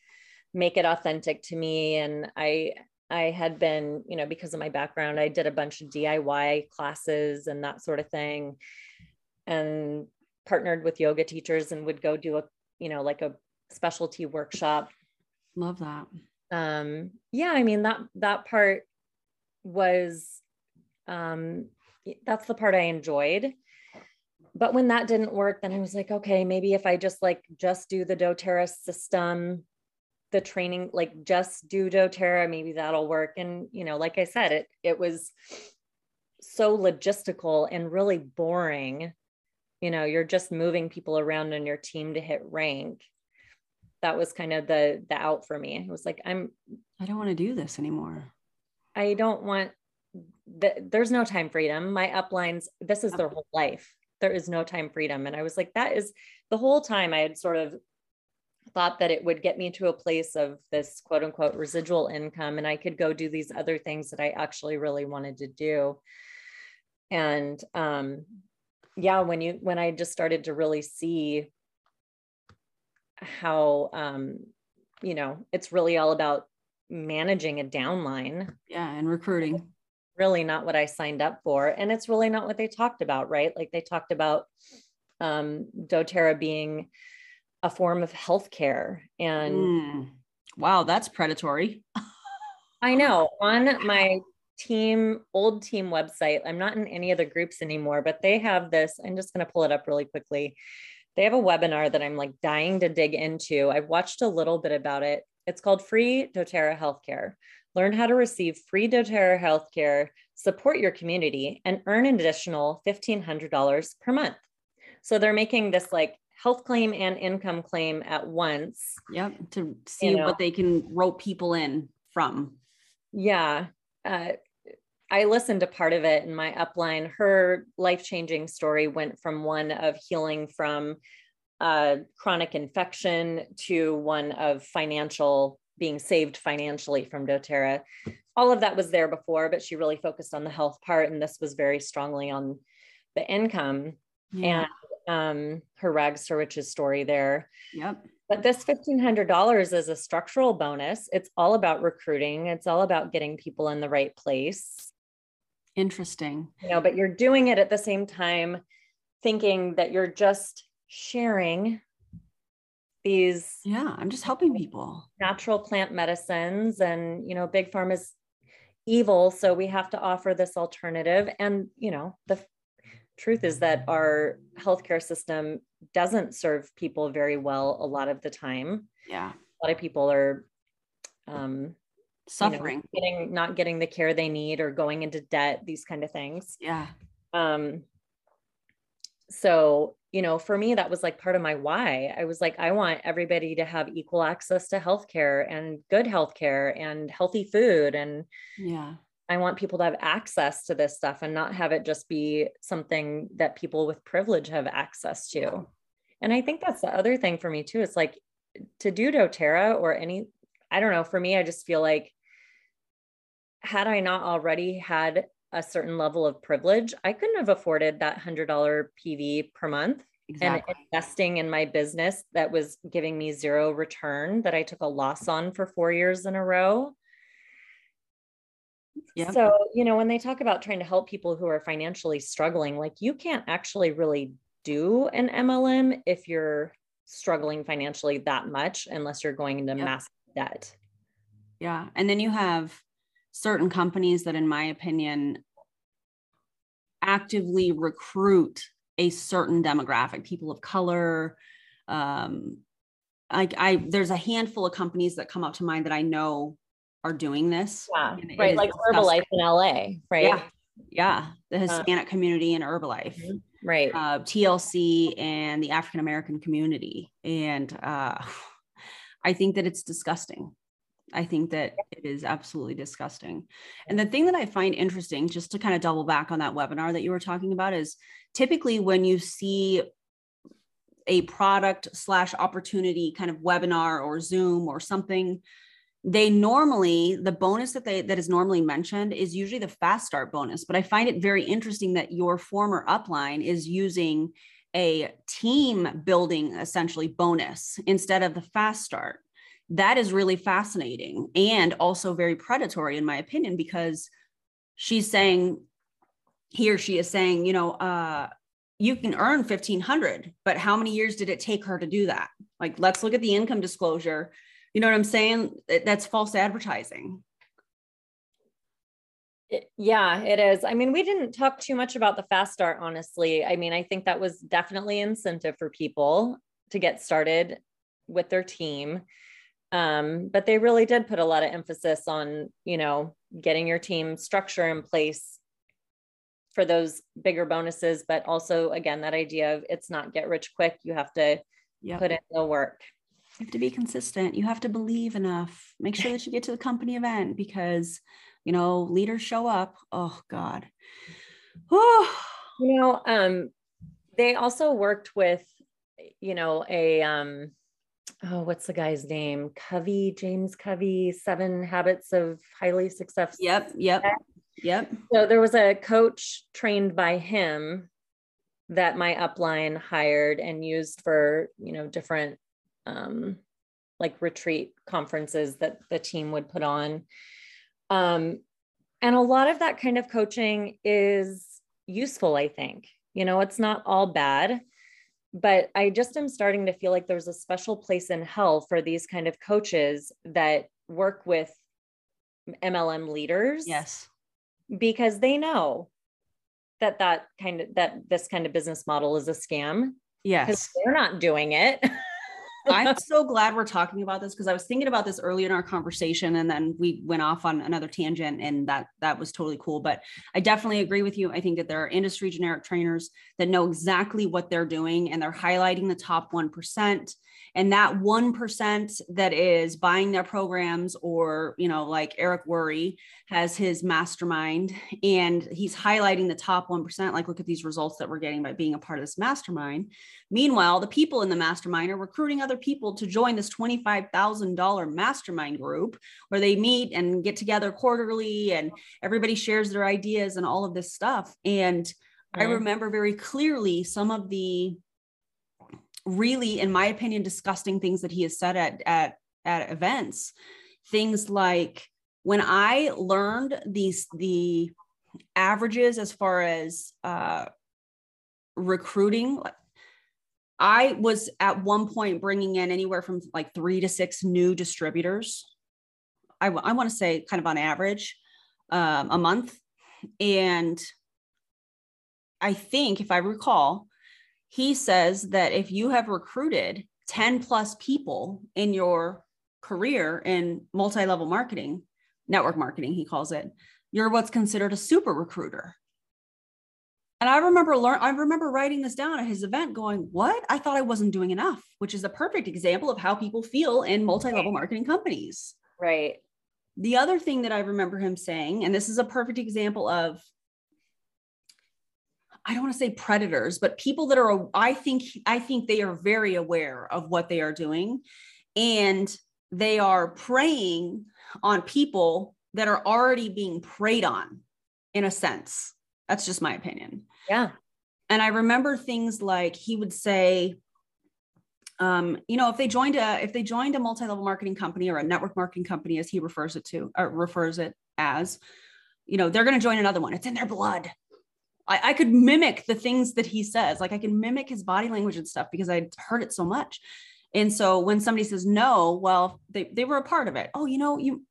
Speaker 2: make it authentic to me. And I, I had been, you know, because of my background, I did a bunch of DIY classes and that sort of thing and partnered with yoga teachers and would go do a, you know, like a specialty workshop.
Speaker 1: Love that.
Speaker 2: Um, yeah, I mean that that part was um that's the part I enjoyed but when that didn't work, then I was like, okay, maybe if I just like just do the doTERRA system, the training, like just do doTERRA, maybe that'll work. And you know, like I said, it it was so logistical and really boring. You know, you're just moving people around on your team to hit rank. That was kind of the the out for me. It was like, I'm
Speaker 1: I don't want to do this anymore.
Speaker 2: I don't want the, there's no time freedom. My uplines, this is their whole life there is no time freedom. And I was like, that is the whole time I had sort of thought that it would get me to a place of this quote unquote residual income and I could go do these other things that I actually really wanted to do. and um yeah when you when i just started to really see how um you know it's really all about managing a downline
Speaker 1: yeah and recruiting
Speaker 2: really not what i signed up for and it's really not what they talked about right? Like they talked about um doterra being a form of healthcare and mm.
Speaker 1: wow that's predatory. <laughs>
Speaker 2: I know. On my team old team website i'm not in any of the groups anymore but they have this i'm just going to pull it up really quickly. They have a webinar that i'm like dying to dig into. I've watched a little bit about it. It's called free doterra healthcare learn how to receive free doterra healthcare support your community and earn an additional $1500 per month so they're making this like health claim and income claim at once
Speaker 1: yep to see you know. what they can rope people in from
Speaker 2: yeah uh, I listened to part of it in my upline. Her life changing story went from one of healing from uh, chronic infection to one of financial being saved financially from doterra all of that was there before but she really focused on the health part and this was very strongly on the income yeah. and um, her rags to riches story there
Speaker 1: yep
Speaker 2: but this $1,500 is a structural bonus. It's all about recruiting. It's all about getting people in the right place.
Speaker 1: Interesting.
Speaker 2: You know, but you're doing it at the same time thinking that you're just sharing these
Speaker 1: yeah i'm just helping people
Speaker 2: natural plant medicines and you know big pharma is evil so we have to offer this alternative and you know the truth is that our healthcare system doesn't serve people very well a lot of the time.
Speaker 1: Yeah.
Speaker 2: A lot of people are um,
Speaker 1: suffering,
Speaker 2: you know, getting not getting the care they need or going into debt, these kind of things.
Speaker 1: Yeah.
Speaker 2: Um, so, you know, for me, that was like part of my why. I was like, I want everybody to have equal access to healthcare and good healthcare and healthy food. And
Speaker 1: yeah,
Speaker 2: I want people to have access to this stuff and not have it just be something that people with privilege have access to. And I think that's the other thing for me too. It's like to do doTERRA or any, I don't know, for me, I just feel like had I not already had a certain level of privilege, I couldn't have afforded that $100 PV per month. Exactly. And investing in my business that was giving me zero return that I took a loss on for four years in a row Yep. So, you know, when they talk about trying to help people who are financially struggling, like you can't actually really do an MLM if you're struggling financially that much, unless you're going into yep. massive debt.
Speaker 1: Yeah. And then you have certain companies that, in my opinion, actively recruit a certain demographic, people of color. Um, I, I there's a handful of companies that come up to mind that I know are doing this.
Speaker 2: Yeah, right. Like Herbalife in LA, right?
Speaker 1: Yeah, yeah. The uh, Hispanic uh, community in Herbalife,
Speaker 2: mm-hmm. right?
Speaker 1: Uh, TLC and the African American community, and uh, <sighs> I think that it's disgusting. I think that it is absolutely disgusting. And the thing that I find interesting, just to kind of double back on that webinar that you were talking about, is typically when you see a product slash opportunity kind of webinar or Zoom or something they normally the bonus that they that is normally mentioned is usually the fast start bonus. But i find it very interesting that your former upline is using a team building essentially bonus instead of the fast start that is really fascinating and also very predatory in my opinion because she's saying he or she is saying you know uh you can earn 1500 but how many years did it take her to do that like let's look at the income disclosure you know what I'm saying? That's false advertising.
Speaker 2: yeah, it is. I mean, we didn't talk too much about the fast start, honestly. I mean, I think that was definitely incentive for people to get started with their team. Um, but they really did put a lot of emphasis on, you know, getting your team structure in place for those bigger bonuses. But also, again, that idea of it's not get rich quick. You have to yep. put in the work.
Speaker 1: You have to be consistent. You have to believe enough. Make sure that you get to the company event because, you know, leaders show up. Oh God.
Speaker 2: Oh. You know, um, they also worked with, you know, a um, oh, what's the guy's name? Covey, James Covey, Seven Habits of Highly Successful.
Speaker 1: Yep, yep. Yep.
Speaker 2: So there was a coach trained by him that my upline hired and used for, you know, different um like retreat conferences that the team would put on. Um and a lot of that kind of coaching is useful, I think. You know, it's not all bad, but I just am starting to feel like there's a special place in hell for these kind of coaches that work with MLM leaders.
Speaker 1: Yes.
Speaker 2: Because they know that that kind of that this kind of business model is a scam.
Speaker 1: Yes.
Speaker 2: Because they're not doing it. <laughs>
Speaker 1: I'm so glad we're talking about this because I was thinking about this earlier in our conversation and then we went off on another tangent and that that was totally cool but I definitely agree with you. I think that there are industry generic trainers that know exactly what they're doing and they're highlighting the top 1% and that 1% that is buying their programs or you know like Eric Worre has his mastermind and he's highlighting the top 1% like look at these results that we're getting by being a part of this mastermind. Meanwhile the people in the mastermind are recruiting other people to join this $25000 mastermind group where they meet and get together quarterly and everybody shares their ideas and all of this stuff. And i remember very clearly some of the really, in my opinion, disgusting things that he has said at at at events. Things like when I learned these the averages as far as uh, recruiting. I was at one point bringing in anywhere from like three to six new distributors. I, I want to say kind of on average um, a month. And I think, if I recall, he says that if you have recruited 10 plus people in your career in multi-level marketing network marketing he calls it you're what's considered a super recruiter. And i remember learn i remember writing this down at his event going what? I thought i wasn't doing enough which is a perfect example of how people feel in multi-level marketing companies.
Speaker 2: Right.
Speaker 1: The other thing that i remember him saying and this is a perfect example of I don't want to say predators, but people that are, I think, I think they are very aware of what they are doing and they are preying on people that are already being preyed on in a sense. That's just my opinion.
Speaker 2: Yeah.
Speaker 1: And I remember things like he would say, um, you know, if they joined a if they joined a multi-level marketing company or a network marketing company, as he refers it to, or refers it as, you know, they're going to join another one. It's in their blood. I, I could mimic the things that he says. Like I can mimic his body language and stuff because I heard it so much. And so when somebody says no, well, they, they were a part of it. Oh, you know, you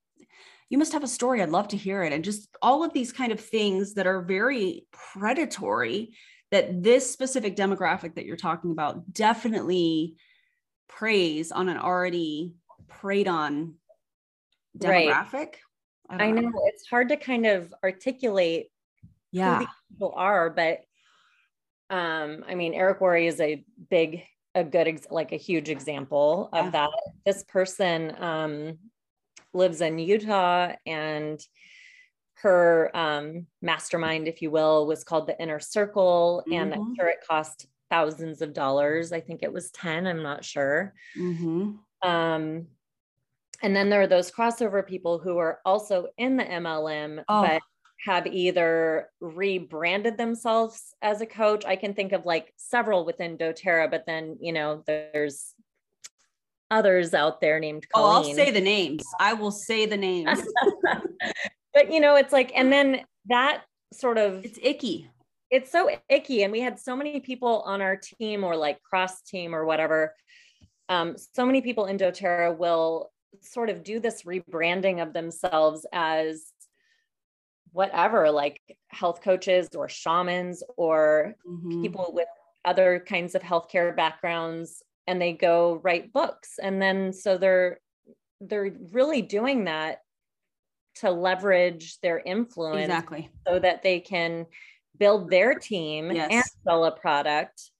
Speaker 1: you must have a story. I'd love to hear it. And just all of these kind of things that are very predatory that this specific demographic that you're talking about definitely preys on an already preyed on demographic. Right.
Speaker 2: I, I know. know it's hard to kind of articulate
Speaker 1: yeah. who
Speaker 2: people are, but um, I mean, Eric Worre is a big, a good, ex- like a huge example of yeah. that. This person um, lives in Utah and her um, mastermind, if you will, was called the Inner Circle, mm-hmm. and I'm mm-hmm. sure it cost thousands of dollars. I think it was 10, I'm not sure.
Speaker 1: Mm-hmm.
Speaker 2: Um, and then there are those crossover people who are also in the MLM, oh. but have either rebranded themselves as a coach. I can think of like several within doTERRA, but then, you know, there's others out there named Colleen.
Speaker 1: Oh, I'll say the names. I will say the names. <laughs>
Speaker 2: but, you know, it's like, and then that sort of.
Speaker 1: It's icky.
Speaker 2: It's so icky. And we had so many people on our team or like cross team or whatever. Um, so many people in doTERRA will sort of do this rebranding of themselves as whatever, like health coaches or shamans or mm-hmm. people with other kinds of healthcare backgrounds and they go write books. And then so they're they're really doing that to leverage their influence
Speaker 1: exactly.
Speaker 2: so that they can build their team yes. and sell a product.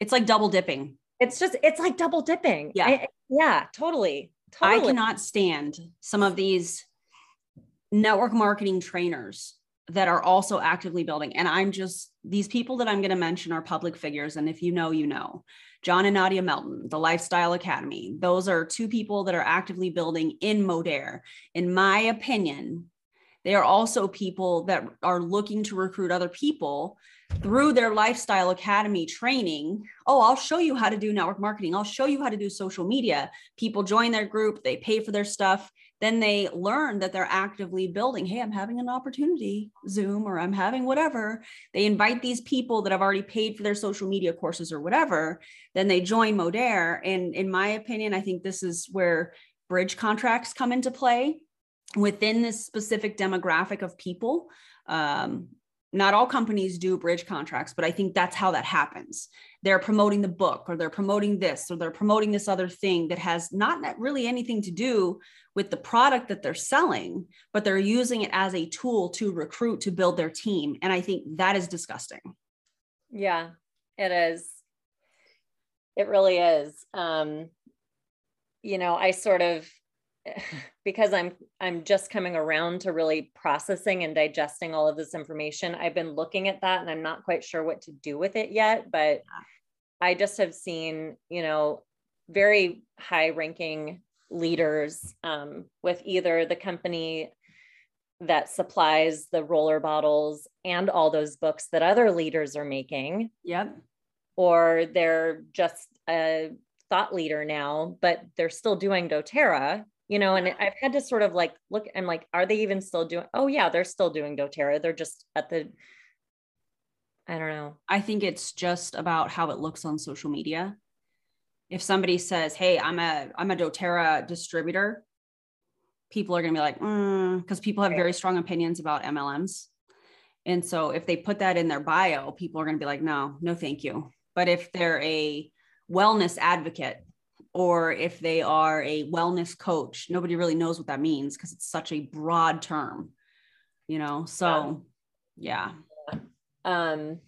Speaker 1: It's like double dipping.
Speaker 2: It's just it's like double dipping.
Speaker 1: Yeah.
Speaker 2: I, yeah totally totally.
Speaker 1: i cannot stand some of these network marketing trainers that are also actively building. And I'm just, these people that I'm going to mention are public figures. And if you know, you know. John and Nadia Melton, the Lifestyle Academy, those are two people that are actively building in Modere. In my opinion, they are also people that are looking to recruit other people through their lifestyle academy training oh i'll show you how to do network marketing i'll show you how to do social media people join their group they pay for their stuff then they learn that they're actively building hey i'm having an opportunity zoom or i'm having whatever. They invite these people that have already paid for their social media courses or whatever then they join modere and in my opinion i think this is where bridge contracts come into play within this specific demographic of people. Um, not all companies do bridge contracts but i think that's how that happens. They're promoting the book or they're promoting this or they're promoting this other thing that has not really anything to do with the product that they're selling but they're using it as a tool to recruit to build their team. And i think that is disgusting.
Speaker 2: Yeah it is. It really is. Um you know i sort of <laughs> because I'm I'm just coming around to really processing and digesting all of this information. I've been looking at that and I'm not quite sure what to do with it yet, but I just have seen, you know, very high ranking leaders um, with either the company that supplies the roller bottles and all those books that other leaders are making.
Speaker 1: Yep.
Speaker 2: Or they're just a thought leader now, but they're still doing doTERRA you know, and I've had to sort of like look, I'm like, are they even still doing? Oh, yeah, they're still doing doTERRA. They're just at the, I don't know.
Speaker 1: I think it's just about how it looks on social media. If somebody says, "Hey, I'm a I'm a DoTerra distributor," people are going to be like, because mm, people have very strong opinions about MLMs, and so if they put that in their bio, people are going to be like, "No, no, thank you." But if they're a wellness advocate or if they are a wellness coach. Nobody really knows what that means because it's such a broad term, you know? So, yeah.
Speaker 2: Um,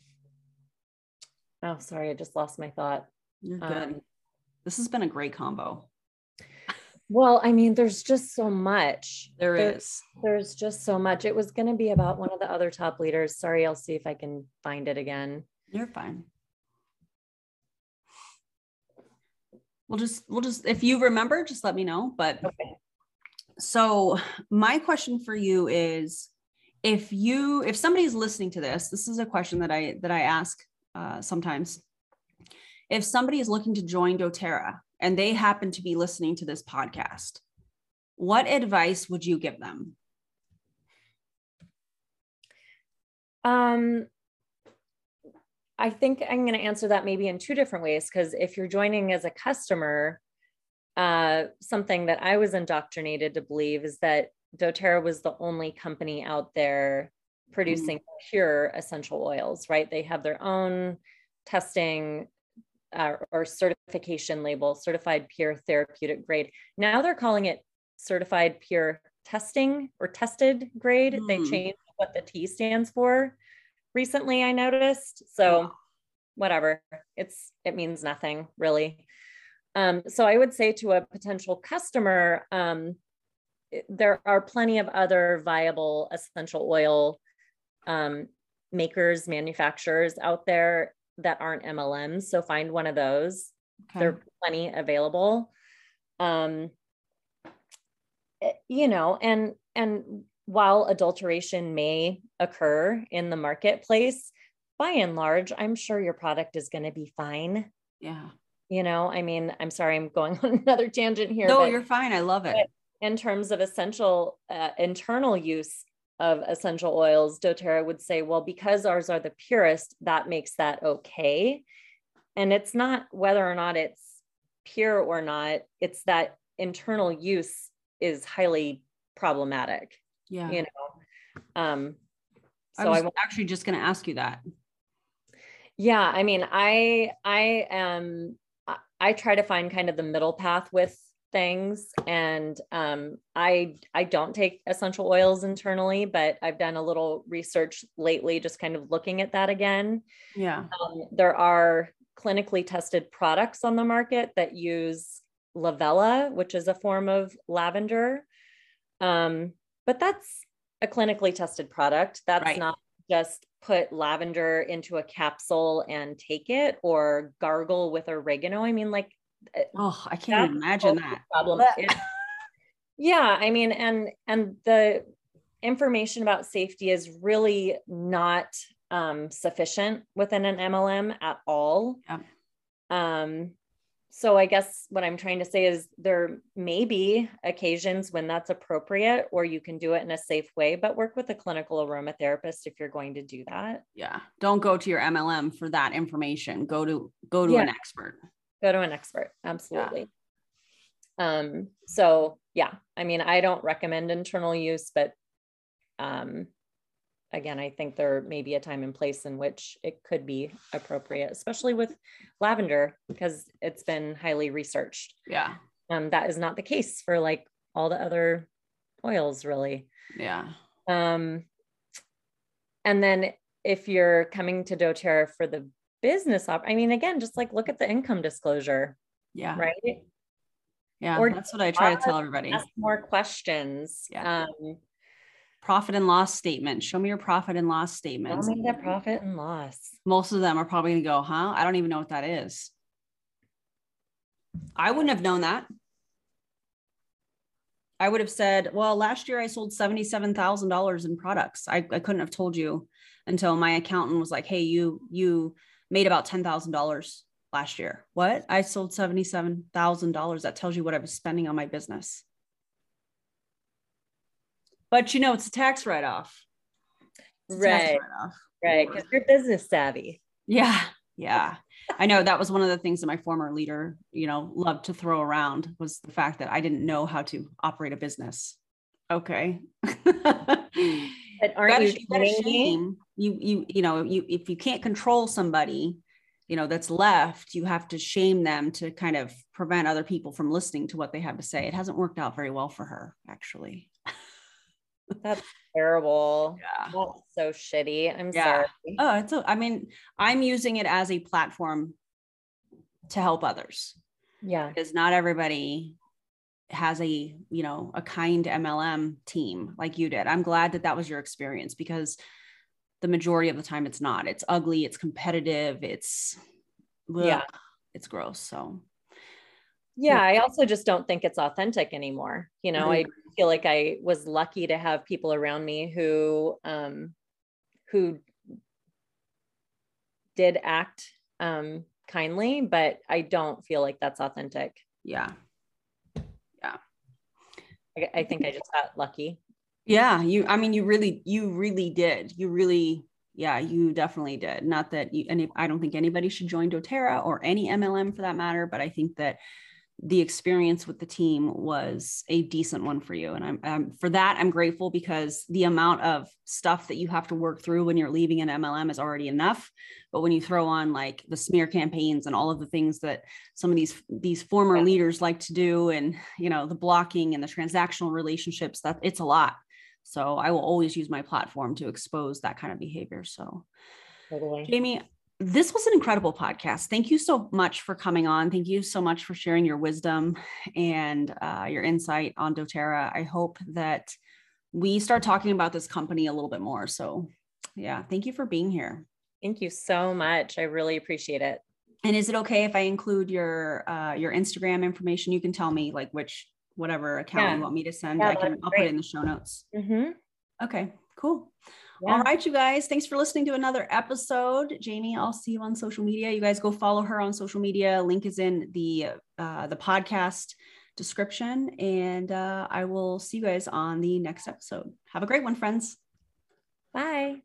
Speaker 2: oh, sorry, I just lost my thought.
Speaker 1: You're good. Um, this has been a great combo.
Speaker 2: Well, I mean, there's just so much.
Speaker 1: There is.
Speaker 2: There's just so much. It was going to be about one of the other top leaders. Sorry, I'll see if I can find it again.
Speaker 1: You're fine. We'll just we'll just if you remember just let me know but okay. so my question for you is if you if somebody's listening to this this is a question that i that i ask uh, sometimes if somebody is looking to join doterra and they happen to be listening to this podcast what advice would you give them
Speaker 2: um I think I'm going to answer that maybe in two different ways because if you're joining as a customer, uh, something that I was indoctrinated to believe is that doTERRA was the only company out there producing mm. pure essential oils, right? They have their own testing uh, or certification label, certified pure therapeutic grade. Now they're calling it certified pure testing or tested grade. Mm. They changed what the T stands for recently I noticed. So whatever. It's it means nothing really. Um, so I would say to a potential customer, um, there are plenty of other viable essential oil um, makers, manufacturers out there that aren't MLMs. So find one of those. Okay. There are plenty available. Um, eh, you know, and and while adulteration may occur in the marketplace, by and large, I'm sure your product is going to be fine.
Speaker 1: Yeah.
Speaker 2: You know, I mean, I'm sorry, I'm going <laughs> on another tangent here.
Speaker 1: No, you're fine. I love it.
Speaker 2: In terms of essential uh, internal use of essential oils, doTERRA would say, well, because ours are the purest, that makes that okay. And it's not whether or not it's pure or not, it's that internal use is highly problematic
Speaker 1: yeah.
Speaker 2: you know um
Speaker 1: so i was I, actually just going to ask you that.
Speaker 2: Yeah i mean i i am i try to find kind of the middle path with things and um i i don't take essential oils internally but i've done a little research lately just kind of looking at that again.
Speaker 1: Yeah.
Speaker 2: Um, there are clinically tested products on the market that use Lavela which is a form of lavender. Um, but that's a clinically tested product. That's right. not just put lavender into a capsule and take it or gargle with oregano. I mean, like,
Speaker 1: eh, oh, I can't imagine that
Speaker 2: problem. <laughs> yeah, I mean, and and the information about safety is really not um, sufficient within an MLM at all.
Speaker 1: Yep.
Speaker 2: Um, so I guess what I'm trying to say is there may be occasions when that's appropriate or you can do it in a safe way, but work with a clinical aromatherapist if you're going to do that.
Speaker 1: Yeah. Don't go to your MLM for that information. Go to go to
Speaker 2: Yeah.
Speaker 1: an expert.
Speaker 2: Go to an expert. Absolutely. Um, so yeah, I mean, I don't recommend internal use, but um, again, I think there may be a time and place in which it could be appropriate, especially with lavender, because it's been highly researched.
Speaker 1: Yeah.
Speaker 2: Um, that is not the case for like all the other oils, really.
Speaker 1: Yeah.
Speaker 2: Um, and then if you're coming to doTERRA for the business op, I mean, again, just like look at the income disclosure,
Speaker 1: Yeah.
Speaker 2: right?
Speaker 1: Yeah.
Speaker 2: Or
Speaker 1: that's what I try to tell everybody.
Speaker 2: Ask more questions.
Speaker 1: Yeah.
Speaker 2: Um,
Speaker 1: Profit and loss statement. Show me your profit and loss
Speaker 2: statement.
Speaker 1: statements.
Speaker 2: me the profit and loss.
Speaker 1: Most of them are probably going to go, huh? I don't even know what that is. I wouldn't have known that. I would have said, well, last year I sold $77,000 in products. I, I couldn't have told you until my accountant was like, hey, you, you made about $10,000 last year. What? I sold $77,000. That tells you what I was spending on my business. But you know, it's a tax write off.
Speaker 2: Right, right. Because you're business savvy.
Speaker 1: Yeah. Yeah. I know that was one of the things that my former leader, you know, loved to throw around was the fact that I didn't know how to operate a business. Okay.
Speaker 2: But aren't you
Speaker 1: you gotta
Speaker 2: kidding me?
Speaker 1: shame you you you know you if you can't control somebody you know that's left you have to shame them to kind of prevent other people from listening to what they have to say it hasn't worked out very well for her actually <laughs>
Speaker 2: That's terrible.
Speaker 1: yeah
Speaker 2: That's so shitty. I'm
Speaker 1: Yeah.
Speaker 2: sorry.
Speaker 1: oh it's a, i mean i'm using it as a platform to help others
Speaker 2: Yeah.
Speaker 1: because not everybody has a you know a kind mlm team like you did i'm glad that that was your experience because the majority of the time it's not it's ugly it's competitive it's
Speaker 2: Yeah.
Speaker 1: ugh, it's gross so
Speaker 2: Yeah. I also just don't think it's authentic anymore. You know,
Speaker 1: I
Speaker 2: I feel like I was lucky to have people around me who, um, who did act, um, kindly, but I don't feel like that's authentic.
Speaker 1: yeah yeah
Speaker 2: I, I think I just got lucky.
Speaker 1: yeah you i mean you really you really did you really yeah you definitely did not that you and i don't think anybody should join doterra or any mlm for that matter but i think that the experience with the team was a decent one for you and i'm um, for that i'm grateful because the amount of stuff that you have to work through when you're leaving an mlm is already enough but when you throw on like the smear campaigns and all of the things that some of these these former
Speaker 2: Yeah.
Speaker 1: leaders like to do and you know the blocking and the transactional relationships that it's a lot so i will always use my platform to expose that kind of behavior so
Speaker 2: Totally.
Speaker 1: Jamie, this was an incredible podcast. Thank you so much for coming on. Thank you so much for sharing your wisdom and uh, your insight on doTERRA. I hope that we start talking about this company a little bit more. So, yeah, thank you for being here.
Speaker 2: Thank you so much. I really appreciate it.
Speaker 1: And is it okay if I include your uh, your Instagram information? You can tell me like which whatever account
Speaker 2: Yeah.
Speaker 1: you want me to send.
Speaker 2: Yeah,
Speaker 1: I can I'll put it in the show notes.
Speaker 2: Mhm.
Speaker 1: Okay, cool.
Speaker 2: Yeah.
Speaker 1: All right, you guys. Thanks for listening to another episode. Jamie, I'll see you on social media. You guys go follow her on social media. Link is in the uh, the podcast description, and uh, I will see you guys on the next episode. Have a great one, friends.
Speaker 2: Bye.